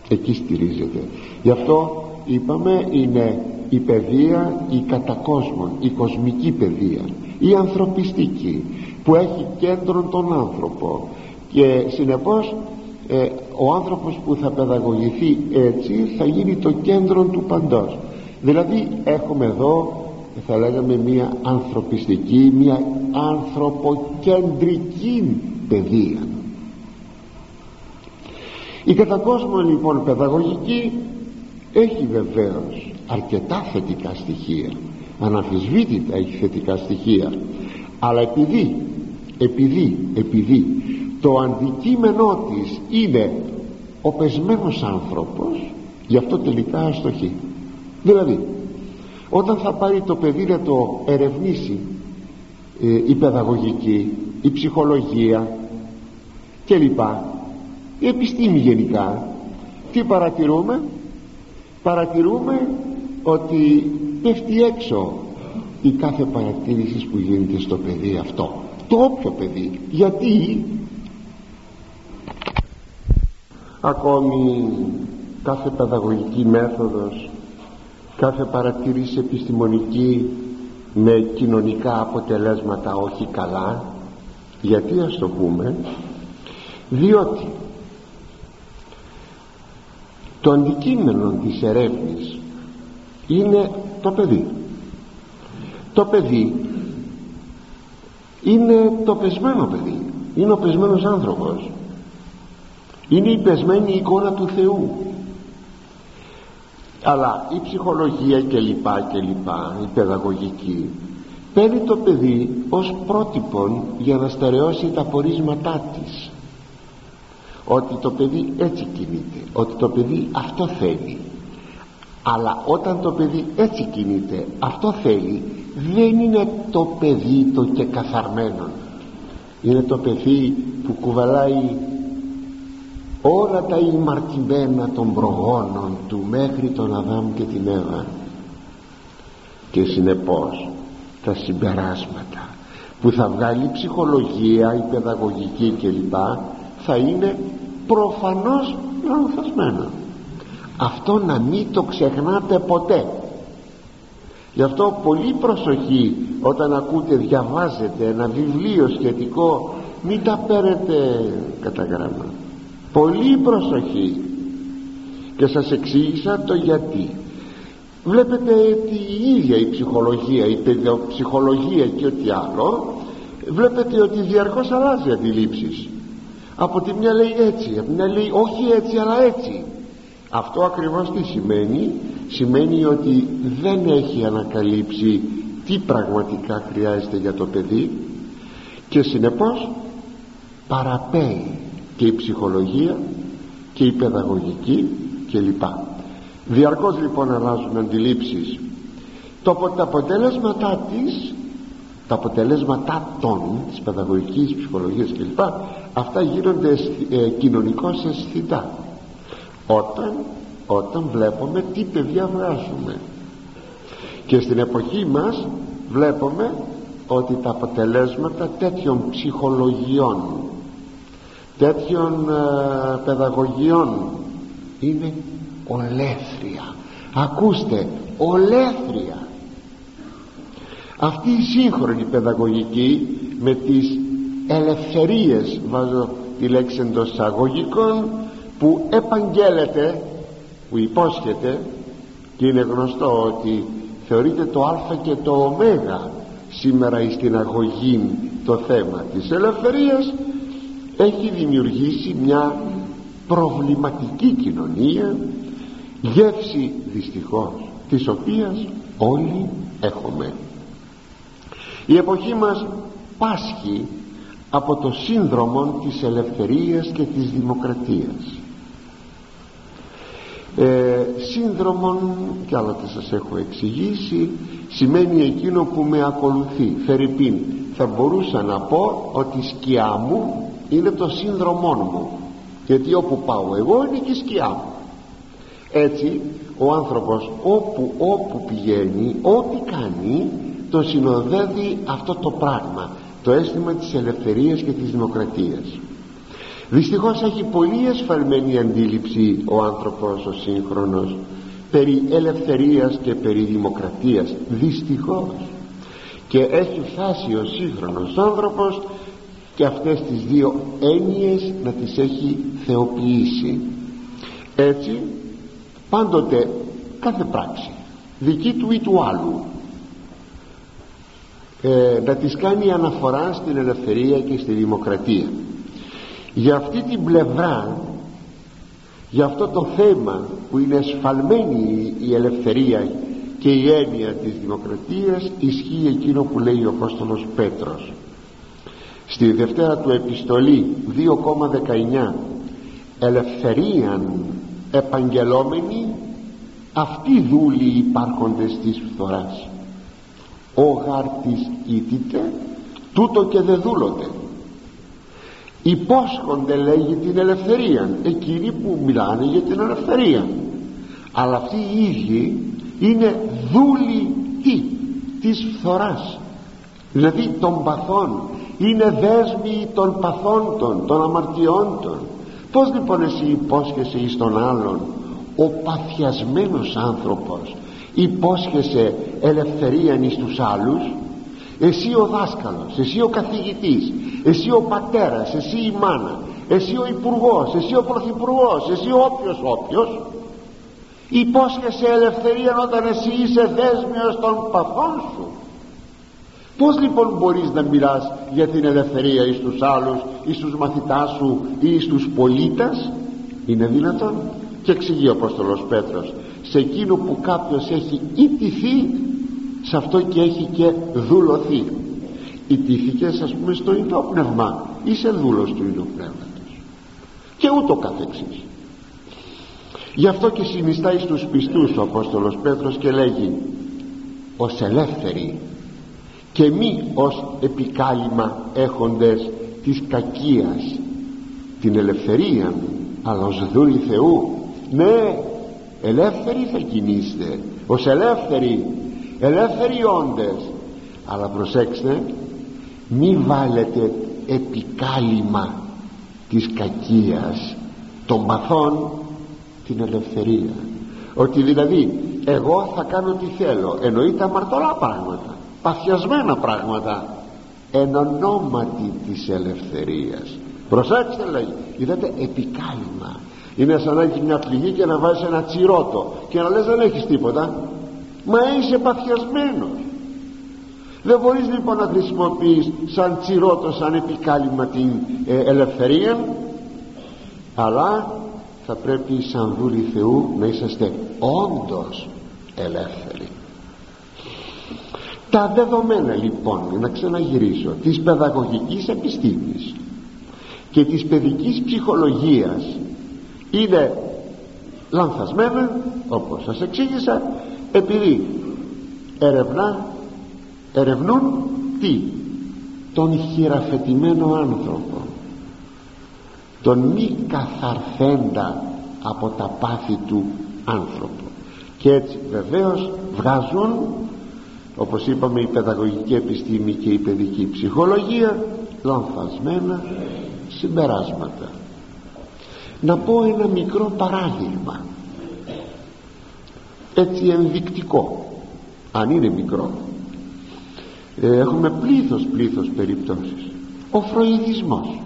Εκεί στηρίζεται. Γι' αυτό είπαμε είναι η παιδεία η κατακόσμων η κοσμική παιδεία η ανθρωπιστική που έχει κέντρο τον άνθρωπο. Και συνεπώς ε, ο άνθρωπος που θα παιδαγωγηθεί έτσι θα γίνει το κέντρο του παντός. Δηλαδή έχουμε εδώ θα λέγαμε μια ανθρωπιστική μια ανθρωποκεντρική παιδεία. Η κατακόσμο λοιπόν παιδαγωγική έχει βεβαίως αρκετά θετικά στοιχεία. Αναμφισβήτητα έχει θετικά στοιχεία. Αλλά επειδή επειδή επειδή το αντικείμενό της είναι ο πεσμένος άνθρωπος γι' αυτό τελικά αστοχεί. Δηλαδή όταν θα πάρει το παιδί να το ερευνήσει ε, η παιδαγωγική η ψυχολογία κλπ. Η επιστήμη γενικά τι παρατηρούμε; Παρατηρούμε ότι πέφτει έξω η κάθε παρατήρηση που γίνεται στο παιδί αυτό. Το όποιο παιδί γιατί ακόμη κάθε παιδαγωγική μέθοδος κάθε παρατήρηση επιστημονική με κοινωνικά αποτελέσματα όχι καλά. Γιατί ας το πούμε; Διότι το αντικείμενο της ερεύνης είναι το παιδί. Το παιδί είναι το πεσμένο παιδί είναι ο πεσμένος άνθρωπος είναι η πεσμένη εικόνα του Θεού. Αλλά η ψυχολογία και λοιπά και λοιπά η παιδαγωγική παίρνει το παιδί ως πρότυπο για να στερεώσει τα πορίσματά της. Ότι το παιδί έτσι κινείται ότι το παιδί αυτό θέλει. Αλλά όταν το παιδί έτσι κινείται αυτό θέλει δεν είναι το παιδί το και καθαρμένο. Είναι το παιδί που κουβαλάει όλα τα ημαρτημένα των προγόνων του μέχρι τον Αδάμ και την Εύα. Και συνεπώς τα συμπεράσματα που θα βγάλει η ψυχολογία, η παιδαγωγική κλπ θα είναι προφανώς λανθασμένα. Αυτό να μην το ξεχνάτε ποτέ. Γι' αυτό πολύ προσοχή όταν ακούτε διαβάζετε ένα βιβλίο σχετικό μην τα παίρνετε κατά γράμμα πολύ προσοχή. Και σας εξήγησα το γιατί. Βλέπετε ότι η ίδια η ψυχολογία η παιδοψυχολογία και ό,τι άλλο. Βλέπετε ότι διαρκώς αλλάζει αντιλήψεις. Από τη μια λέει έτσι από τη μια λέει όχι έτσι αλλά έτσι. Αυτό ακριβώς τι σημαίνει; Σημαίνει ότι δεν έχει ανακαλύψει τι πραγματικά χρειάζεται για το παιδί και συνεπώς παραπέει και η ψυχολογία και η παιδαγωγική κλπ. Διαρκώς λοιπόν αλλάζουν αντιλήψεις. Το, τα αποτέλεσματά της τα αποτελέσματά των της παιδαγωγικής ψυχολογίας κλπ αυτά γίνονται ε, κοινωνικώς αισθητά. Όταν, όταν βλέπουμε τι παιδιά βγάζουμε. Και στην εποχή μας βλέπουμε ότι τα αποτελέσματα τέτοιων ψυχολογιών τέτοιων ε, παιδαγωγιών. Είναι ολέθρια. Ακούστε ολέθρια. Αυτή η σύγχρονη παιδαγωγική με τις ελευθερίες βάζω τη λέξη εντός αγωγικών που επαγγέλλεται που υπόσχεται και είναι γνωστό ότι θεωρείται το α και το ω σήμερα στην αγωγή το θέμα της ελευθερίας έχει δημιουργήσει μια προβληματική κοινωνία γεύση δυστυχώς της οποίας όλοι έχουμε. Η εποχή μας πάσχει από το σύνδρομο της ελευθερίας και της δημοκρατίας. Ε, σύνδρομον και άλλοτε σας έχω εξηγήσει σημαίνει εκείνο που με ακολουθεί. Φερρυπίν θα μπορούσα να πω ότι η σκιά μου είναι το σύνδρομό μου. Γιατί όπου πάω εγώ είναι και η σκιά μου. Έτσι ο άνθρωπος όπου όπου πηγαίνει ό,τι κάνει το συνοδεύει αυτό το πράγμα. Το αίσθημα της ελευθερίας και της δημοκρατίας. Δυστυχώς έχει πολύ εσφαλμένη αντίληψη ο άνθρωπος ο σύγχρονος περί ελευθερίας και περί δημοκρατίας. Δυστυχώς. Και έχει φτάσει ο σύγχρονος άνθρωπος και αυτές τις δύο έννοιες να τις έχει θεοποιήσει. Έτσι πάντοτε κάθε πράξη δική του ή του άλλου ε, να τις κάνει αναφορά στην ελευθερία και στη δημοκρατία. Για αυτή την πλευρά για αυτό το θέμα που είναι εσφαλμένη η ελευθερία και η έννοια της δημοκρατίας ισχύει εκείνο που λέει ο Απόστολος Πέτρος στη δευτέρα του επιστολή 2,19 ελευθερίαν επαγγελόμενοι αυτοί δούλοι υπάρχοντες της φθοράς. Ο γάρτης ήτητε τούτο και δε δούλονται υπόσχονται λέγει την ελευθερία εκείνοι που μιλάνε για την ελευθερία. Αλλά αυτοί οι ίδιοι είναι δούλοι τι της φθοράς δηλαδή των παθών είναι δέσμοι των παθών των, των αμαρτιών των πως λοιπόν εσύ υπόσχεσαι εις τον άλλον ο παθιασμένος άνθρωπος υπόσχεσαι ελευθερία εις τους άλλους; Εσύ ο δάσκαλος, εσύ ο καθηγητής εσύ ο πατέρας, εσύ η μάνα εσύ ο υπουργός, εσύ ο πρωθυπουργός εσύ ο όποιος όποιος. Υπόσχεσαι ελευθερία όταν εσύ είσαι δέσμιος των παθών σου πως λοιπόν μπορείς να μιλάς για την ελευθερία εις τους άλλους εις τους μαθητάς σου ή εις τους πολίτες; Είναι δυνατόν. Και εξηγεί ο Απόστολος Πέτρος σε εκείνο που κάποιος έχει ιτηθεί σε αυτό και έχει και δούλωθεί ιτήθηκες ας πούμε στο Ινό Πνεύμα είσαι δούλος του Ινό Πνεύματος και ούτω καθεξής. Γι' αυτό και συνιστάει στους πιστούς ο Απόστολος Πέτρος και λέγει ως ελεύθεροι και μη ως επικάλυμα έχοντες της κακίας την ελευθερία αλλά ως δούλοι Θεού. Ναι ελεύθεροι θα κινείστε ως ελεύθεροι ελεύθεροι όντες. Αλλά προσέξτε μη βάλετε επικάλυμα της κακίας των παθών την ελευθερία. Ότι δηλαδή εγώ θα κάνω τι θέλω εννοείται αμαρτωλά πράγματα παθιασμένα πράγματα εν ονόματι της ελευθερίας. Προσέξτε λέει είδατε επικάλυμα. Είναι σαν να έχει μια πληγή και να βάζει ένα τσιρότο και να λες δεν έχεις τίποτα μα είσαι παθιασμένος. Δεν μπορείς λοιπόν να χρησιμοποιείς σαν τσιρότο σαν επικάλυμα την ε, ελευθερία αλλά θα πρέπει σαν δούλοι Θεού να είσαστε όντως ελεύθεροι τα δεδομένα λοιπόν να ξαναγυρίσω της παιδαγωγικής επιστήμης και της παιδικής ψυχολογίας είναι λανθασμένα όπως σας εξήγησα επειδή ερευνά ερευνούν τι; Τον χειραφετημένο άνθρωπο. Τον μη καθαρθέντα από τα πάθη του άνθρωπο. Και έτσι βεβαίως βγάζουν όπως είπαμε η παιδαγωγική επιστήμη και η παιδική ψυχολογία λανθασμένα συμπεράσματα. Να πω ένα μικρό παράδειγμα έτσι ενδεικτικό αν είναι μικρό. Ε, έχουμε πλήθος πλήθος περιπτώσεις. Ο φροηδισμός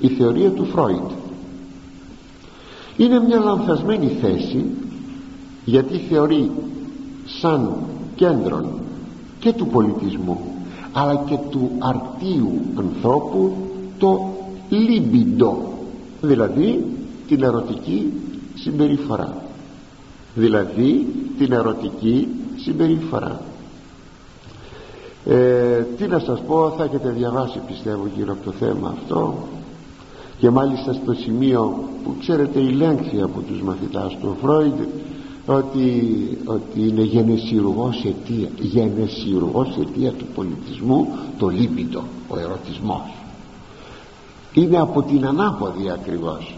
η θεωρία του Φρόιντ. Είναι μια λανθασμένη θέση γιατί θεωρεί σαν κέντρον και του πολιτισμού αλλά και του αρτίου ανθρώπου το λίμπιντο δηλαδή την ερωτική συμπεριφορά. Δηλαδή την ερωτική συμπεριφορά. Ε, τι να σας πω θα έχετε διαβάσει πιστεύω γύρω από το θέμα αυτό. Και μάλιστα στο σημείο που ξέρετε ηλέγχθη από τους μαθητάς του Φρόιντ ότι, ότι είναι γενεσιουργός αιτία, γενεσιουργός αιτία του πολιτισμού το λίμπιντο, ο ερωτισμός. Είναι από την ανάποδη ακριβώς.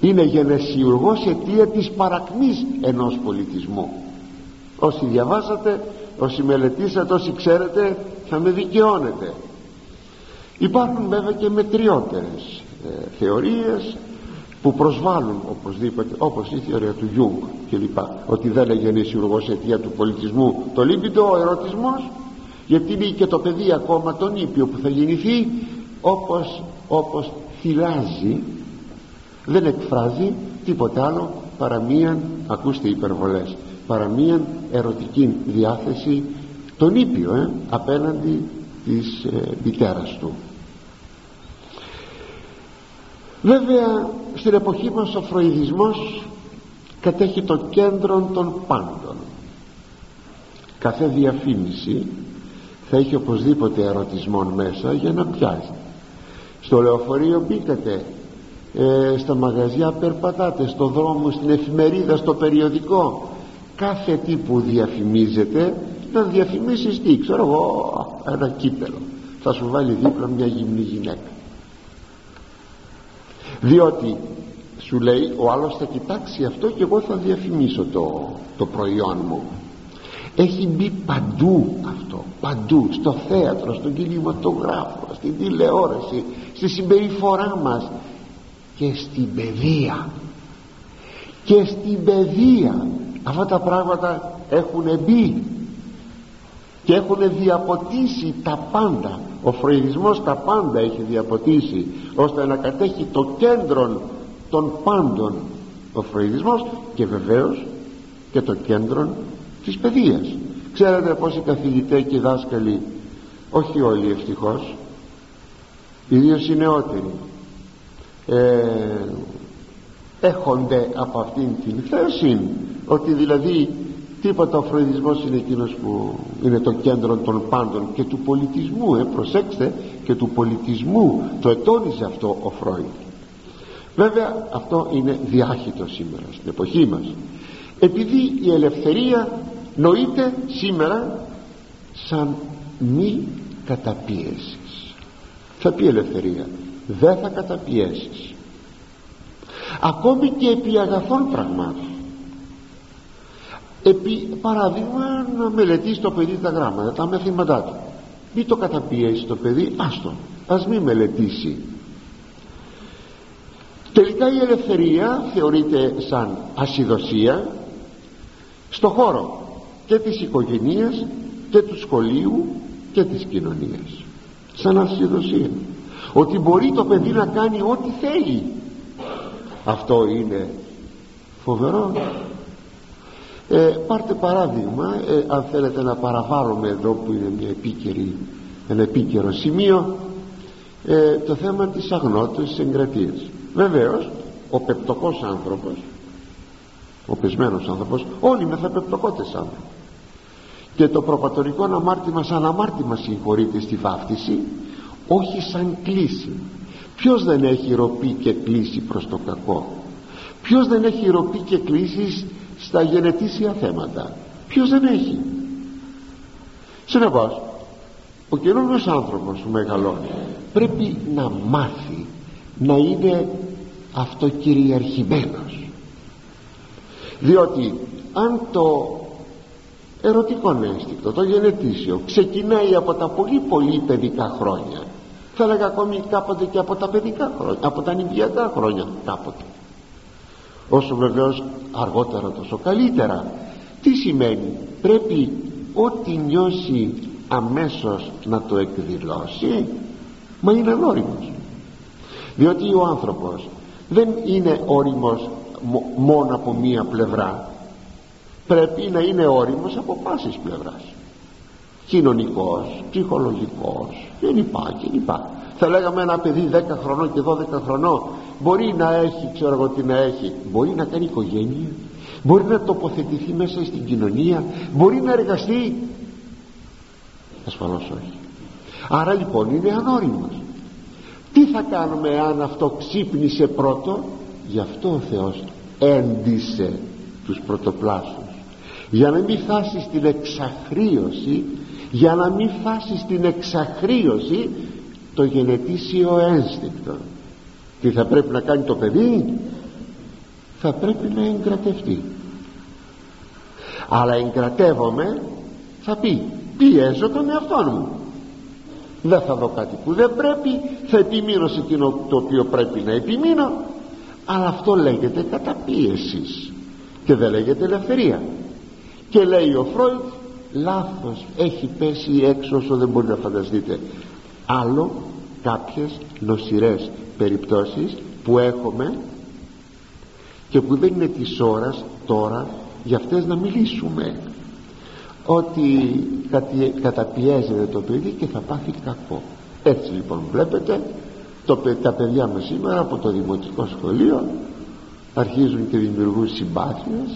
Είναι γενεσιουργός αιτία της παρακμής ενός πολιτισμού. Όσοι διαβάσατε όσοι μελετήσατε όσοι ξέρετε θα με δικαιώνετε. Υπάρχουν βέβαια και μετριότερες ε, θεωρίες που προσβάλλουν οπωσδήποτε όπως η θεωρία του Γιούγκ κλπ ότι γενεσιουργός αιτία του πολιτισμού το λίμπιντο ο ερωτισμός γιατί είναι και το παιδί ακόμα το νήπιο που θα γεννηθεί όπως, όπως θηλάζει δεν εκφράζει τίποτα άλλο παρά μίαν ακούστε υπερβολές παρά μίαν ερωτική διάθεση το νήπιο ε, απέναντι της ε, μητέρας του βέβαια στην εποχή μας ο φροηδισμός κατέχει το κέντρο των πάντων. Κάθε διαφήμιση θα έχει οπωσδήποτε ερωτισμόν μέσα για να πιάσει. Στο λεωφορείο μπήκατε ε, στα μαγαζιά περπατάτε στο δρόμο στην εφημερίδα στο περιοδικό. Κάθε τι που διαφημίζεται να διαφημίσεις τι ξέρω εγώ ένα κύπελο. Θα σου βάλει δίπλα μια γυμνή γυναίκα διότι σου λέει ο άλλος θα κοιτάξει αυτό και εγώ θα διαφημίσω το, το προϊόν μου έχει μπει παντού αυτό παντού στο θέατρο, στον κινηματογράφο στην τηλεόραση στη συμπεριφορά μας και στην παιδεία. Και στην παιδεία αυτά τα πράγματα έχουν μπει και έχουν διαποτίσει τα πάντα ο φροηδισμός τα πάντα έχει διαποτίσει ώστε να κατέχει το κέντρο των πάντων. Ο φροηδισμός και βεβαίως και το κέντρο της παιδείας. Ξέρετε πως οι καθηγητές και οι δάσκαλοι όχι όλοι ευτυχώς ιδίως οι νεότεροι ε, έχονται από αυτήν την θέση ότι δηλαδή τίποτα ο φροηδισμός είναι εκείνος που είναι το κέντρο των πάντων και του πολιτισμού ε, προσέξτε και του πολιτισμού. Το ετώνησε αυτό ο Φρόιντ. Βέβαια αυτό είναι διάχυτο σήμερα στην εποχή μας. Επειδή η ελευθερία νοείται σήμερα σαν μη καταπίεσης θα πει ελευθερία δεν θα καταπιέσεις ακόμη και επί αγαθών πραγμάτων επί παράδειγμα να μελετήσει το παιδί τα γράμματα τα μεθήματά του. Μην το καταπιέσεις το παιδί άστο ας μην μελετήσει. Τελικά η ελευθερία θεωρείται σαν ασυδοσία στο χώρο και της οικογένειας και του σχολείου και της κοινωνίας. Σαν ασυδοσία. Ότι μπορεί το παιδί να κάνει ό,τι θέλει. Αυτό είναι φοβερό ε, πάρτε παράδειγμα ε, αν θέλετε να παραβάλλουμε εδώ που είναι μια επίκαιρη, ένα επίκαιρο σημείο ε, το θέμα της αγνότητας της εγκρατείας. Βεβαίως ο πεπτοκός άνθρωπος ο πεσμένος άνθρωπος όλοι με θα πεπτοκότες άνθρωποι. Και το προπατορικό αμάρτημα σαν αμάρτημα συγχωρείται στη βάφτιση όχι σαν κλίση. Ποιος δεν έχει ροπή και κλίση προς το κακό; Ποιος δεν έχει ροπή και κλίση στα γενετήσια θέματα. Ποιος δεν έχει; Συνεπώς ο καινούργιος άνθρωπος που μεγαλώνει. Πρέπει να μάθει να είναι αυτοκυριαρχημένος. Διότι αν το ερωτικό αίσθηκτο το γενετήσιο ξεκινάει από τα πολύ πολύ παιδικά χρόνια θα έλεγα ακόμη κάποτε και από τα παιδικά χρόνια από τα νηπιακά χρόνια κάποτε όσο βεβαίως αργότερα τόσο καλύτερα. Τι σημαίνει; Πρέπει ό,τι νιώσει αμέσως να το εκδηλώσει. Μα είναι ανώριμος. Διότι ο άνθρωπος δεν είναι όριμος μόνο από μία πλευρά. Πρέπει να είναι όριμος από πάσης πλευράς. Κοινωνικός, ψυχολογικός και λοιπά θα λέγαμε ένα παιδί 10 χρονών και 12 χρονών μπορεί να έχει ξέρω εγώ τι να έχει. Μπορεί να κάνει οικογένεια. Μπορεί να τοποθετηθεί μέσα στην κοινωνία. Μπορεί να εργαστεί. Ασφαλώς όχι. Άρα λοιπόν είναι ανώριμος. Τι θα κάνουμε αν αυτό ξύπνησε πρώτο; Γι' αυτό ο Θεός έντισε τους πρωτοπλάσους. Για να μην φτάσει στην εξαχρίωση για να μην φτάσει στην εξαχρίωση το γενετήσιο ένστικτο τι θα πρέπει να κάνει το παιδί θα πρέπει να εγκρατευτεί. Αλλά εγκρατεύομαι θα πει πιέζω τον εαυτό μου δεν θα δω κάτι που δεν πρέπει θα επιμείνω σε εκείνο το οποίο πρέπει να επιμείνω. Αλλά αυτό λέγεται καταπίεσης και δεν λέγεται ελευθερία. Και λέει ο Φρόιτ λάθος έχει πέσει έξω όσο δεν μπορεί να φανταστείτε άλλο κάποιες νοσηρές περιπτώσεις που έχουμε και που δεν είναι της ώρας τώρα για αυτές να μιλήσουμε. Ότι καταπιέζεται το παιδί και θα πάθει κακό. Έτσι λοιπόν βλέπετε το, τα παιδιά μας σήμερα από το δημοτικό σχολείο αρχίζουν και δημιουργούν συμπάθειες.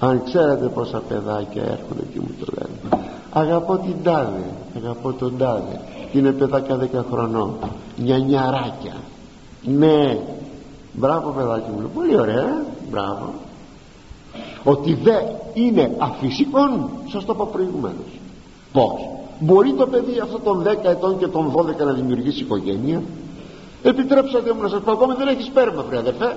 Αν ξέρετε πόσα παιδάκια έρχονται και μου το λένε. Αγαπώ την τάδε αγαπώ τον τάδε είναι παιδάκια 10 χρονών. Νιανιαράκια. Ναι. Μπράβο παιδάκι μου. Πολύ ωραία. Μπράβο. Ότι δεν είναι αφυσικών σας το είπα προηγουμένως. Πως μπορεί το παιδί αυτό των 10 ετών και των 12 να δημιουργήσει οικογένεια; Επιτρέψατε μου να σας πω ακόμη δεν έχει σπέρμα βρε αδερφέ.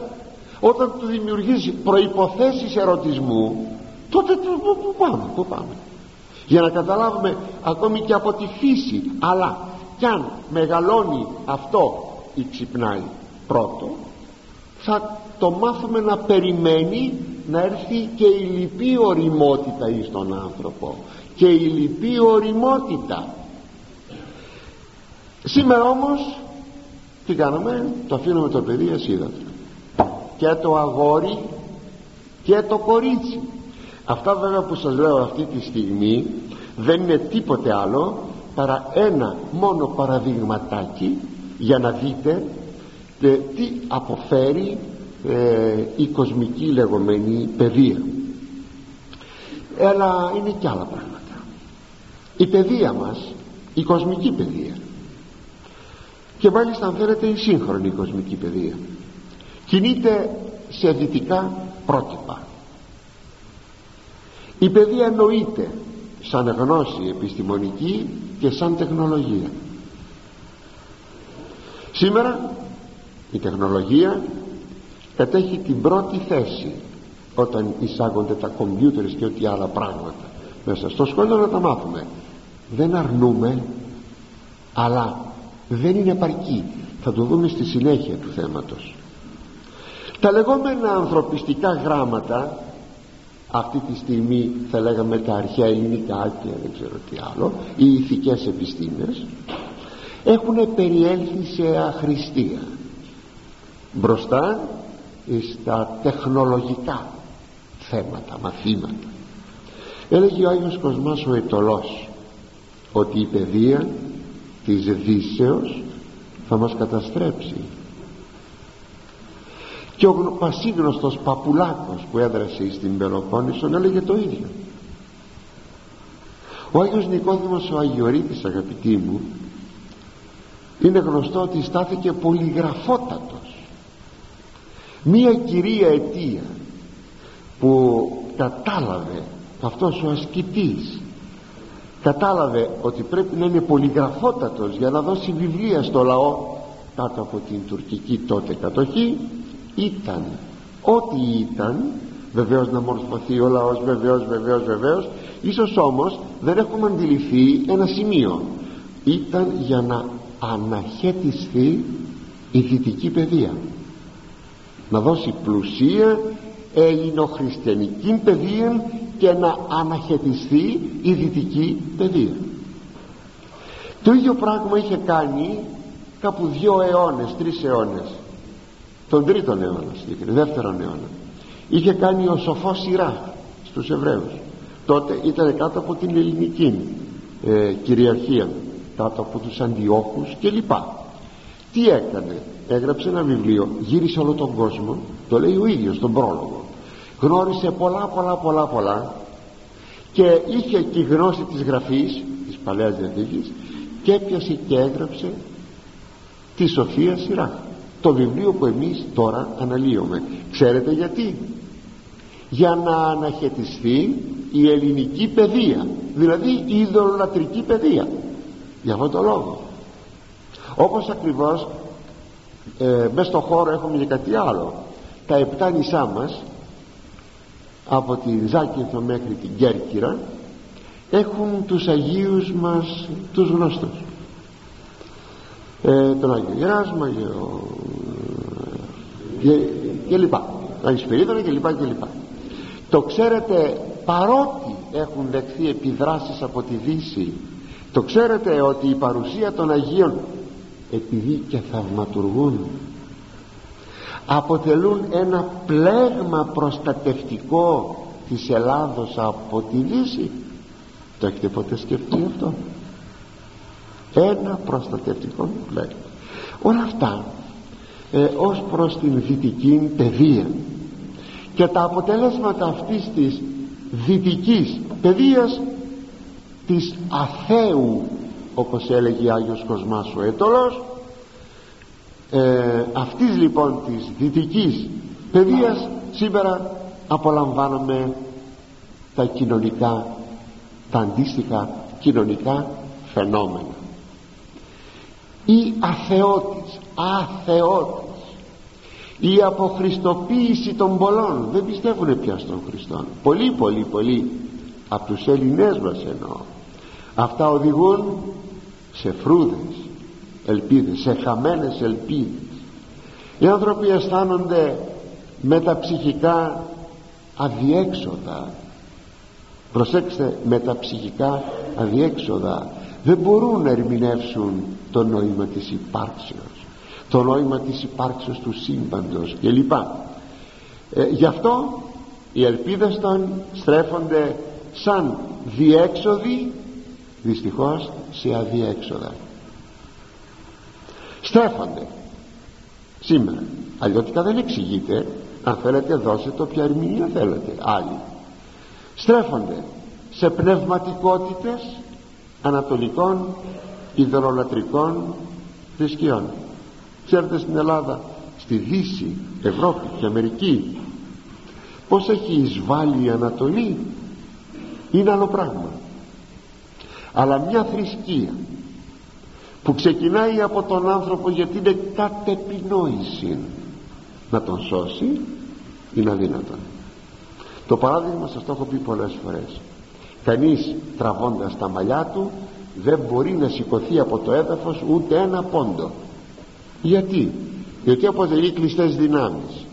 Όταν του δημιουργήσει προϋποθέσεις ερωτισμού τότε πού πάμε, πού πάμε για να καταλάβουμε ακόμη και από τη φύση αλλά κι αν μεγαλώνει αυτό ή ξυπνάει πρώτο θα το μάθουμε να περιμένει να έρθει και η λυπή οριμότητα εις τον άνθρωπο. Και η λυπή οριμότητα. Σήμερα όμως τι κάναμε το αφήνουμε το παιδί ασίδατο και το αγόρι και το κορίτσι. Αυτά βέβαια που σας λέω αυτή τη στιγμή δεν είναι τίποτε άλλο παρά ένα μόνο παραδειγματάκι για να δείτε ε, τι αποφέρει ε, η κοσμική λεγόμενη παιδεία. Αλλά είναι και άλλα πράγματα. Η παιδεία μας η κοσμική παιδεία. Και μάλιστα αν θέλετε η σύγχρονη κοσμική παιδεία. Κινείται σε δυτικά πρότυπα. Η παιδεία εννοείται σαν γνώση επιστημονική και σαν τεχνολογία. Σήμερα η τεχνολογία κατέχει την πρώτη θέση όταν εισάγονται τα κομπιούτερ και ό,τι άλλα πράγματα μέσα στο σχολείο. Να τα μάθουμε. Δεν αρνούμε αλλά δεν είναι επαρκή. Θα το δούμε στη συνέχεια του θέματος. Τα λεγόμενα ανθρωπιστικά γράμματα αυτή τη στιγμή θα λέγαμε τα αρχαία ελληνικά και δεν ξέρω τι άλλο οι ηθικές επιστήμες έχουν περιέλθει σε αχρηστία. Μπροστά στα τεχνολογικά θέματα, μαθήματα. Έλεγε ο Άγιος Κοσμάς ο Ετωλός ότι η παιδεία της δύσεως θα μας καταστρέψει και ο πασίγνωστος Παπουλάκος που έδρασε στην Πελοπόννησο έλεγε το ίδιο. Ο Άγιος Νικόδημος ο Αγιορείτης αγαπητοί μου είναι γνωστό ότι στάθηκε πολυγραφότατος. Μία κυρία αιτία που κατάλαβε αυτός ο ασκητής κατάλαβε ότι πρέπει να είναι πολυγραφότατος για να δώσει βιβλία στο λαό κάτω από την τουρκική τότε κατοχή ήταν. Ό,τι ήταν βεβαίως να μορφωθεί ο λαός βεβαίως βεβαίως βεβαίως. Ίσως όμως δεν έχουμε αντιληφθεί ένα σημείο. Ήταν για να αναχέτισθεί η δυτική παιδεία. Να δώσει πλουσία ελληνοχριστιανική παιδεία και να αναχαιτιστεί η δυτική παιδεία. Το ίδιο πράγμα είχε κάνει κάπου δύο αιώνες, τρεις αιώνες τον τρίτον αιώνα δεύτερον αιώνα. Είχε κάνει ο σοφός σειρά στους Εβραίους. Τότε ήταν κάτω από την ελληνική ε, κυριαρχία κάτω από τους αντιόχους και λοιπά τι έκανε; Έγραψε ένα βιβλίο γύρισε όλο τον κόσμο το λέει ο ίδιος τον πρόλογο. Γνώρισε πολλά πολλά πολλά πολλά και είχε και γνώση της γραφής της Παλαιάς Διαθήκης και έπιασε και έγραψε τη Σοφία Σειρά το βιβλίο που εμείς τώρα αναλύουμε. Ξέρετε γιατί; Για να αναχαιτιστεί η ελληνική παιδεία δηλαδή η ιδωλολατρική παιδεία. Για αυτόν τον λόγο. Όπως ακριβώς ε, μέσα στο χώρο έχουμε και κάτι άλλο. Τα επτά νησά μας από τη Ζάκυνθο μέχρι την Κέρκυρα έχουν τους Αγίους μας τους γνωστούς. Ε, τον Άγιο Γεράσμα και, και λοιπά. Άγιο Σπυρίδωνα και λοιπά και λοιπά. Το ξέρετε παρότι έχουν δεχθεί επιδράσεις από τη Δύση το ξέρετε ότι η παρουσία των Αγίων επειδή και θαυματουργούν αποτελούν ένα πλέγμα προστατευτικό της Ελλάδος από τη Δύση. Το έχετε ποτέ σκεφτεί αυτό; Ένα προστατευτικό πλέγμα. Όλα αυτά ε, ως προς την δυτική παιδεία. Και τα αποτελέσματα αυτής της δυτικής παιδείας της αθέου όπως έλεγε Άγιος Κοσμάς ο Έτολος ε, αυτής λοιπόν της δυτικής παιδείας σήμερα απολαμβάνουμε τα κοινωνικά τα αντίστοιχα κοινωνικά φαινόμενα. Η αθεότης αθεότης η αποχριστοποίηση των πολλών. Δεν πιστεύουν πια στον Χριστό. Πολύ πολύ πολύ από τους Ελληνές μας εννοώ. Αυτά οδηγούν σε φρούδες ελπίδες σε χαμένες ελπίδες. Οι άνθρωποι αισθάνονται μεταψυχικά αδιέξοδα. Προσέξτε μεταψυχικά αδιέξοδα. Δεν μπορούν να ερμηνεύσουν το νόημα της υπάρξεως το νόημα της υπάρξεως του σύμπαντος κλπ. Ε, γι' αυτό οι ελπίδες των στρέφονται σαν διέξοδοι δυστυχώς σε αδιέξοδα. Στρέφονται σήμερα. Αλλιώτικα δεν εξηγείται. Αν θέλετε δώστε το ποια ερμηνεία θέλετε άλλοι στρέφονται σε πνευματικότητες ανατολικών ιδεολατρικών θρησκειών ξέρετε στην Ελλάδα στη Δύση, Ευρώπη και Αμερική. Πως έχει εισβάλει η Ανατολή; Είναι άλλο πράγμα. Αλλά μια θρησκεία που ξεκινάει από τον άνθρωπο γιατί είναι κατεπινόηση. Να τον σώσει είναι αδύνατον το παράδειγμα σας το έχω πει πολλές φορές κανείς τραβώντας τα μαλλιά του δεν μπορεί να σηκωθεί από το έδαφος ούτε ένα πόντο γιατί; Διότι αποτελεί κλειστές δυνάμεις.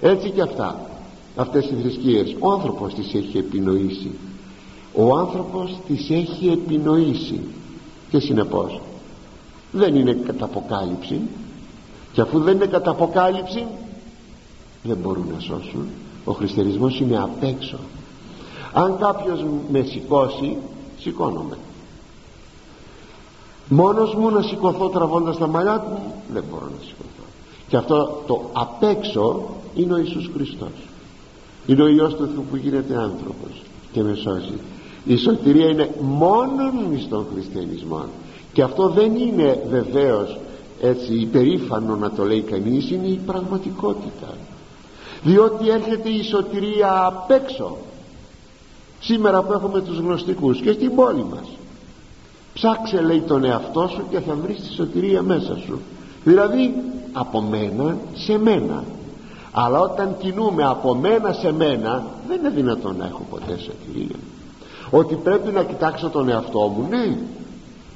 Έτσι και αυτά αυτές οι θρησκείες ο άνθρωπος τις έχει επινοήσει. Ο άνθρωπος τις έχει επινοήσει. Και συνεπώς δεν είναι κατά αποκάλυψη. Και αφού δεν είναι κατά αποκάλυψη δεν μπορούν να σώσουν. Ο χριστιανισμός είναι απ' έξω. Αν κάποιος με σηκώσει σηκώνομαι μόνος μου να σηκωθώ τραβώντας τα μαλλιά του δεν μπορώ να σηκωθώ. Και αυτό το απ' έξω είναι ο Ιησούς Χριστός. Είναι ο Υιός του Θεού που γίνεται άνθρωπος και με σώζει. Η σωτηρία είναι μόνον στον χριστιανισμό και αυτό δεν είναι βεβαίως έτσι υπερήφανο να το λέει κανείς είναι η πραγματικότητα. Διότι έρχεται η σωτηρία απ' έξω. Σήμερα που έχουμε τους γνωστικούς και στην πόλη μας ψάξε λέει τον εαυτό σου και θα βρεις τη σωτηρία μέσα σου. Δηλαδή από μένα σε μένα. Αλλά όταν κινούμε από μένα σε μένα δεν είναι δυνατόν να έχω ποτέ σωτηρία. Ότι πρέπει να κοιτάξω τον εαυτό μου ναι.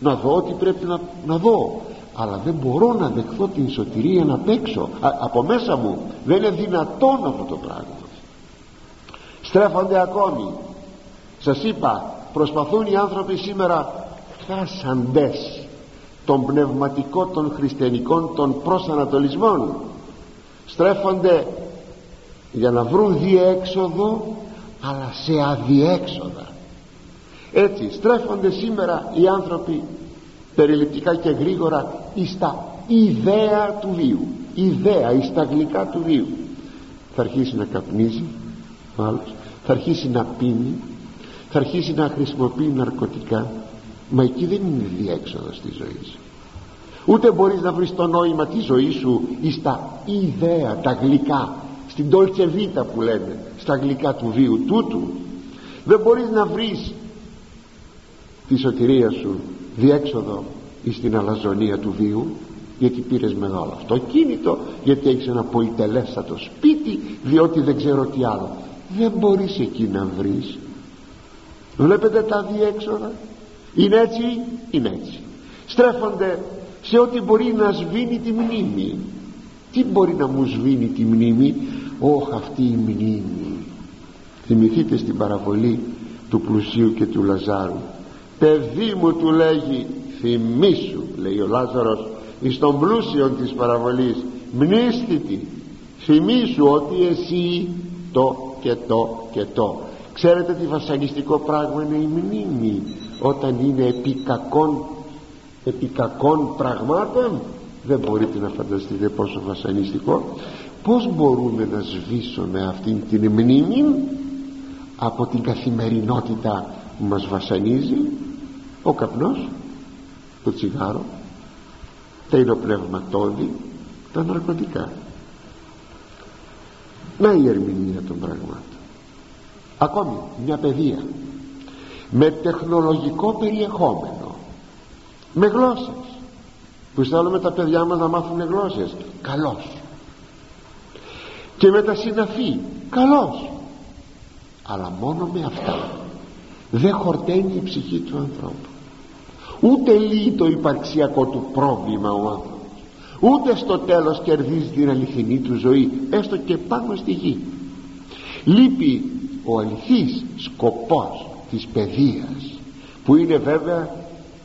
Να δω ότι πρέπει να, να δω. Αλλά δεν μπορώ να δεχθώ την σωτηρία να παίξω. Από μέσα μου δεν είναι δυνατόν αυτό το πράγμα. Στρέφονται ακόμη. Σας είπα προσπαθούν οι άνθρωποι σήμερα χάσαντες των πνευματικών των χριστιανικών των προσανατολισμών. Στρέφονται για να βρουν διέξοδο αλλά σε αδιέξοδα. Έτσι στρέφονται σήμερα οι άνθρωποι περιληπτικά και γρήγορα εις τα ιδέα του βίου. Ιδέα εις τα γλυκά του βίου. Θα αρχίσει να καπνίζει άλλος, θα αρχίσει να πίνει. Θα αρχίσει να χρησιμοποιεί ναρκωτικά μα εκεί δεν είναι διέξοδο στη ζωής. Σου ούτε μπορείς να βρεις το νόημα της ζωής σου εις τα ιδέα, τα γλυκά στην τόλτσε βίτα που λένε στα γλυκά του βίου τούτου. Δεν μπορείς να βρεις τη σωτηρία σου διέξοδο εις την αλαζονία του βίου γιατί πήρες μεγάλο αυτοκίνητο γιατί έχεις ένα πολυτελέστατο σπίτι διότι δεν ξέρω τι άλλο. Δεν μπορείς εκεί να βρεις. Βλέπετε τα διέξοδα; Είναι έτσι είναι έτσι. Στρέφονται σε ό,τι μπορεί να σβήνει τη μνήμη. Τι μπορεί να μου σβήνει τη μνήμη; Όχ αυτή η μνήμη. Θυμηθείτε στην παραβολή του πλουσίου και του Λαζάρου. Παιδί μου του λέγει θυμήσου λέει ο Λάζαρος εις τον πλούσιο της παραβολής μνήστητη θυμήσου ότι εσύ το και το και το ξέρετε τι βασανιστικό πράγμα είναι η μνήμη; Όταν είναι επί κακών, επί κακών πραγμάτων δεν μπορείτε να φανταστείτε πόσο βασανιστικό. Πως μπορούμε να σβήσουμε αυτήν την μνήμη από την καθημερινότητα που μας βασανίζει; Ο καπνός το τσιγάρο τα υλοπνευματόδη τα ναρκωτικά. Να η ερμηνεία των πραγμάτων. Ακόμη μια παιδεία με τεχνολογικό περιεχόμενο με γλώσσες. Που θέλουμε τα παιδιά μας να μάθουν γλώσσες. Καλώς και με τα συναφή. Καλώς αλλά μόνο με αυτά. Δεν χορταίνει η ψυχή του ανθρώπου. Ούτε λύει το υπαρξιακό του πρόβλημα ο άνθρωπος. Ούτε στο τέλος κερδίζει την αληθινή του ζωή έστω και πάνω στη γη. Λείπει ο αληθής σκοπός της παιδείας που είναι βέβαια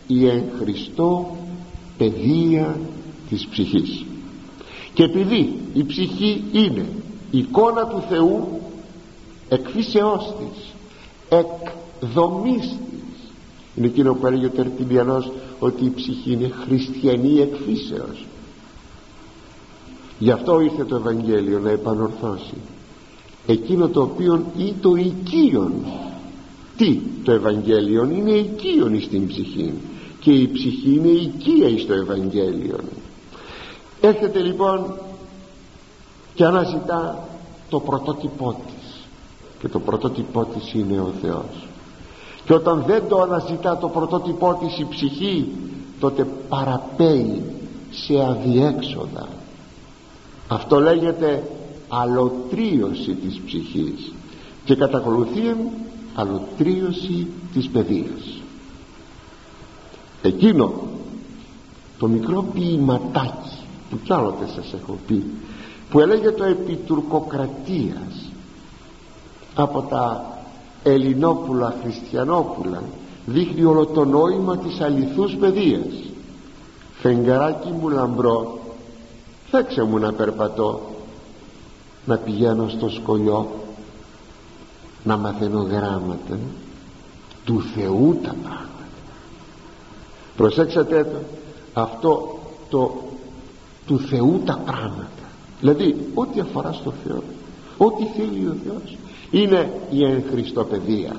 η εν Χριστώ παιδεία της ψυχής. Και επειδή η ψυχή είναι εικόνα του Θεού εκφύσεώς της εκδομής της είναι εκείνο που έλεγε ο Τερτιλιανός ότι η ψυχή είναι χριστιανή εκφύσεως. Γι' αυτό ήρθε το Ευαγγέλιο να επανορθώσει εκείνο το οποίο ή το οικείον τι το Ευαγγέλιο είναι οικείον στην ψυχή και η ψυχή είναι οικία στο Ευαγγέλιο έρχεται λοιπόν και αναζητά το πρωτότυπό της. Και το πρωτότυπό της είναι ο Θεός. Και όταν δεν το αναζητά το πρωτότυπό της η ψυχή τότε παραπέει σε αδιέξοδα. Αυτό λέγεται αλωτρίωση της ψυχής. Και κατακολουθεί αλωτρίωση της παιδείας. Εκείνο το μικρό ποιηματάκι που κι άλλοτε σας έχω πει που έλεγε το επί τουρκοκρατίας από τα ελληνόπουλα χριστιανόπουλα δείχνει όλο το νόημα της αληθούς παιδείας. Φεγγαράκι μου λαμπρό θέξε μου να περπατώ να πηγαίνω στο σκολιό να μαθαίνω γράμματα του Θεού τα πράγματα προσέξατε το αυτό το του Θεού τα πράγματα. Δηλαδή ό,τι αφορά στο Θεό ό,τι θέλει ο Θεός είναι η εν παιδεία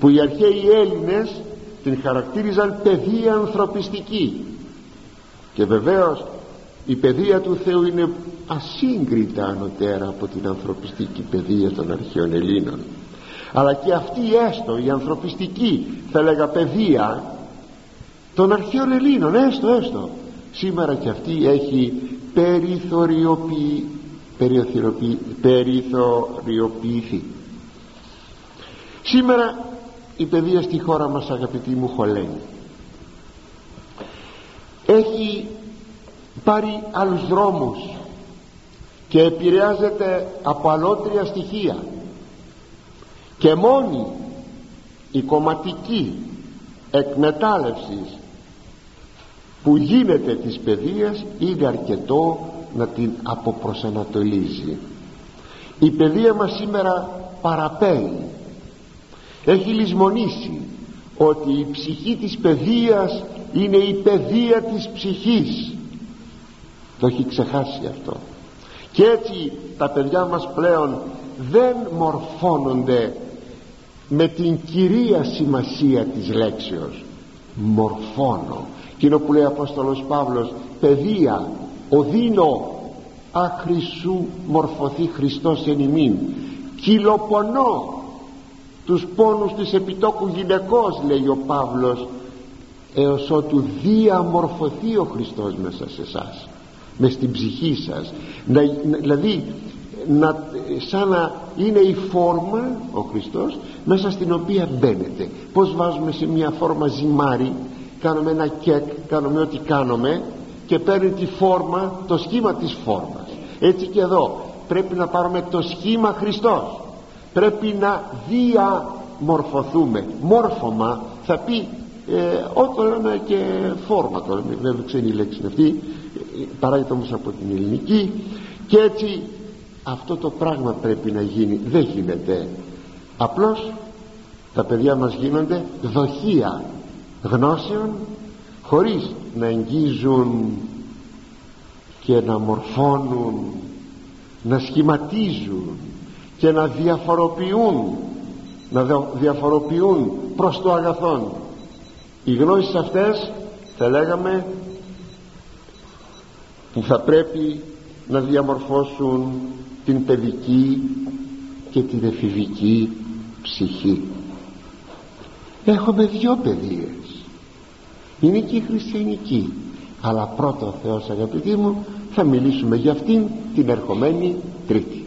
που οι αρχαίοι Έλληνες την χαρακτήριζαν παιδεία ανθρωπιστική. Και βεβαίως η παιδεία του Θεού είναι ασύγκριτα ανωτέρα από την ανθρωπιστική παιδεία των αρχαίων Ελλήνων. Αλλά και αυτή έστω η ανθρωπιστική θα έλεγα παιδεία των αρχαίων Ελλήνων έστω έστω σήμερα και αυτή έχει περιθωριοποιη... περιθωριοποιηθεί. Σήμερα η παιδεία στη χώρα μας αγαπητοί μου χωλαίνει. Έχει πάρει άλλους δρόμους και επηρεάζεται από αλότρια στοιχεία. Και μόνη η κομματική εκμετάλλευση που γίνεται της παιδείας είναι αρκετό να την αποπροσανατολίζει. Η παιδεία μας σήμερα παραπέει. Έχει λησμονήσει ότι η ψυχή της παιδείας είναι η παιδεία της ψυχής το έχει ξεχάσει αυτό. Και έτσι τα παιδιά μας πλέον δεν μορφώνονται με την κυρία σημασία της λέξεως. Μορφώνω. Εκείνο που λέει ο Απόστολος Παύλος παιδεία οδύνω άχρησου μορφωθεί Χριστός εν ημίν. Κυλοπονώ τους πόνους της επιτόκου γυναικός λέει ο Παύλος έως ότου διαμορφωθεί ο Χριστός μέσα σε εσάς με στην ψυχή σας. Να, δηλαδή να, σαν να είναι η φόρμα ο Χριστός μέσα στην οποία μπαίνετε. Πως βάζουμε σε μια φόρμα ζυμάρι κάνουμε ένα κεκ κάνουμε ό,τι κάνουμε και παίρνει τη φόρμα το σχήμα της φόρμας. Έτσι και εδώ πρέπει να πάρουμε το σχήμα Χριστός. Πρέπει να διαμορφωθούμε. Μόρφωμα θα πει ε, όταν και φόρμα τώρα βέβαια ξένη λέξη είναι αυτή παράγεται όμως από την ελληνική και έτσι αυτό το πράγμα πρέπει να γίνει. Δεν γίνεται. Απλώς τα παιδιά μας γίνονται δοχεία γνώσεων χωρίς να εγγίζουν και να μορφώνουν να σχηματίζουν και να διαφοροποιούν να διαφοροποιούν προς το αγαθόν. Οι γνώσεις αυτές θα λέγαμε που θα πρέπει να διαμορφώσουν την παιδική και την εφηβική ψυχή. Έχουμε δυο παιδείες. Είναι και η χριστιανική αλλά πρώτο ο Θεός αγαπητοί μου θα μιλήσουμε για αυτήν την ερχομένη τρίτη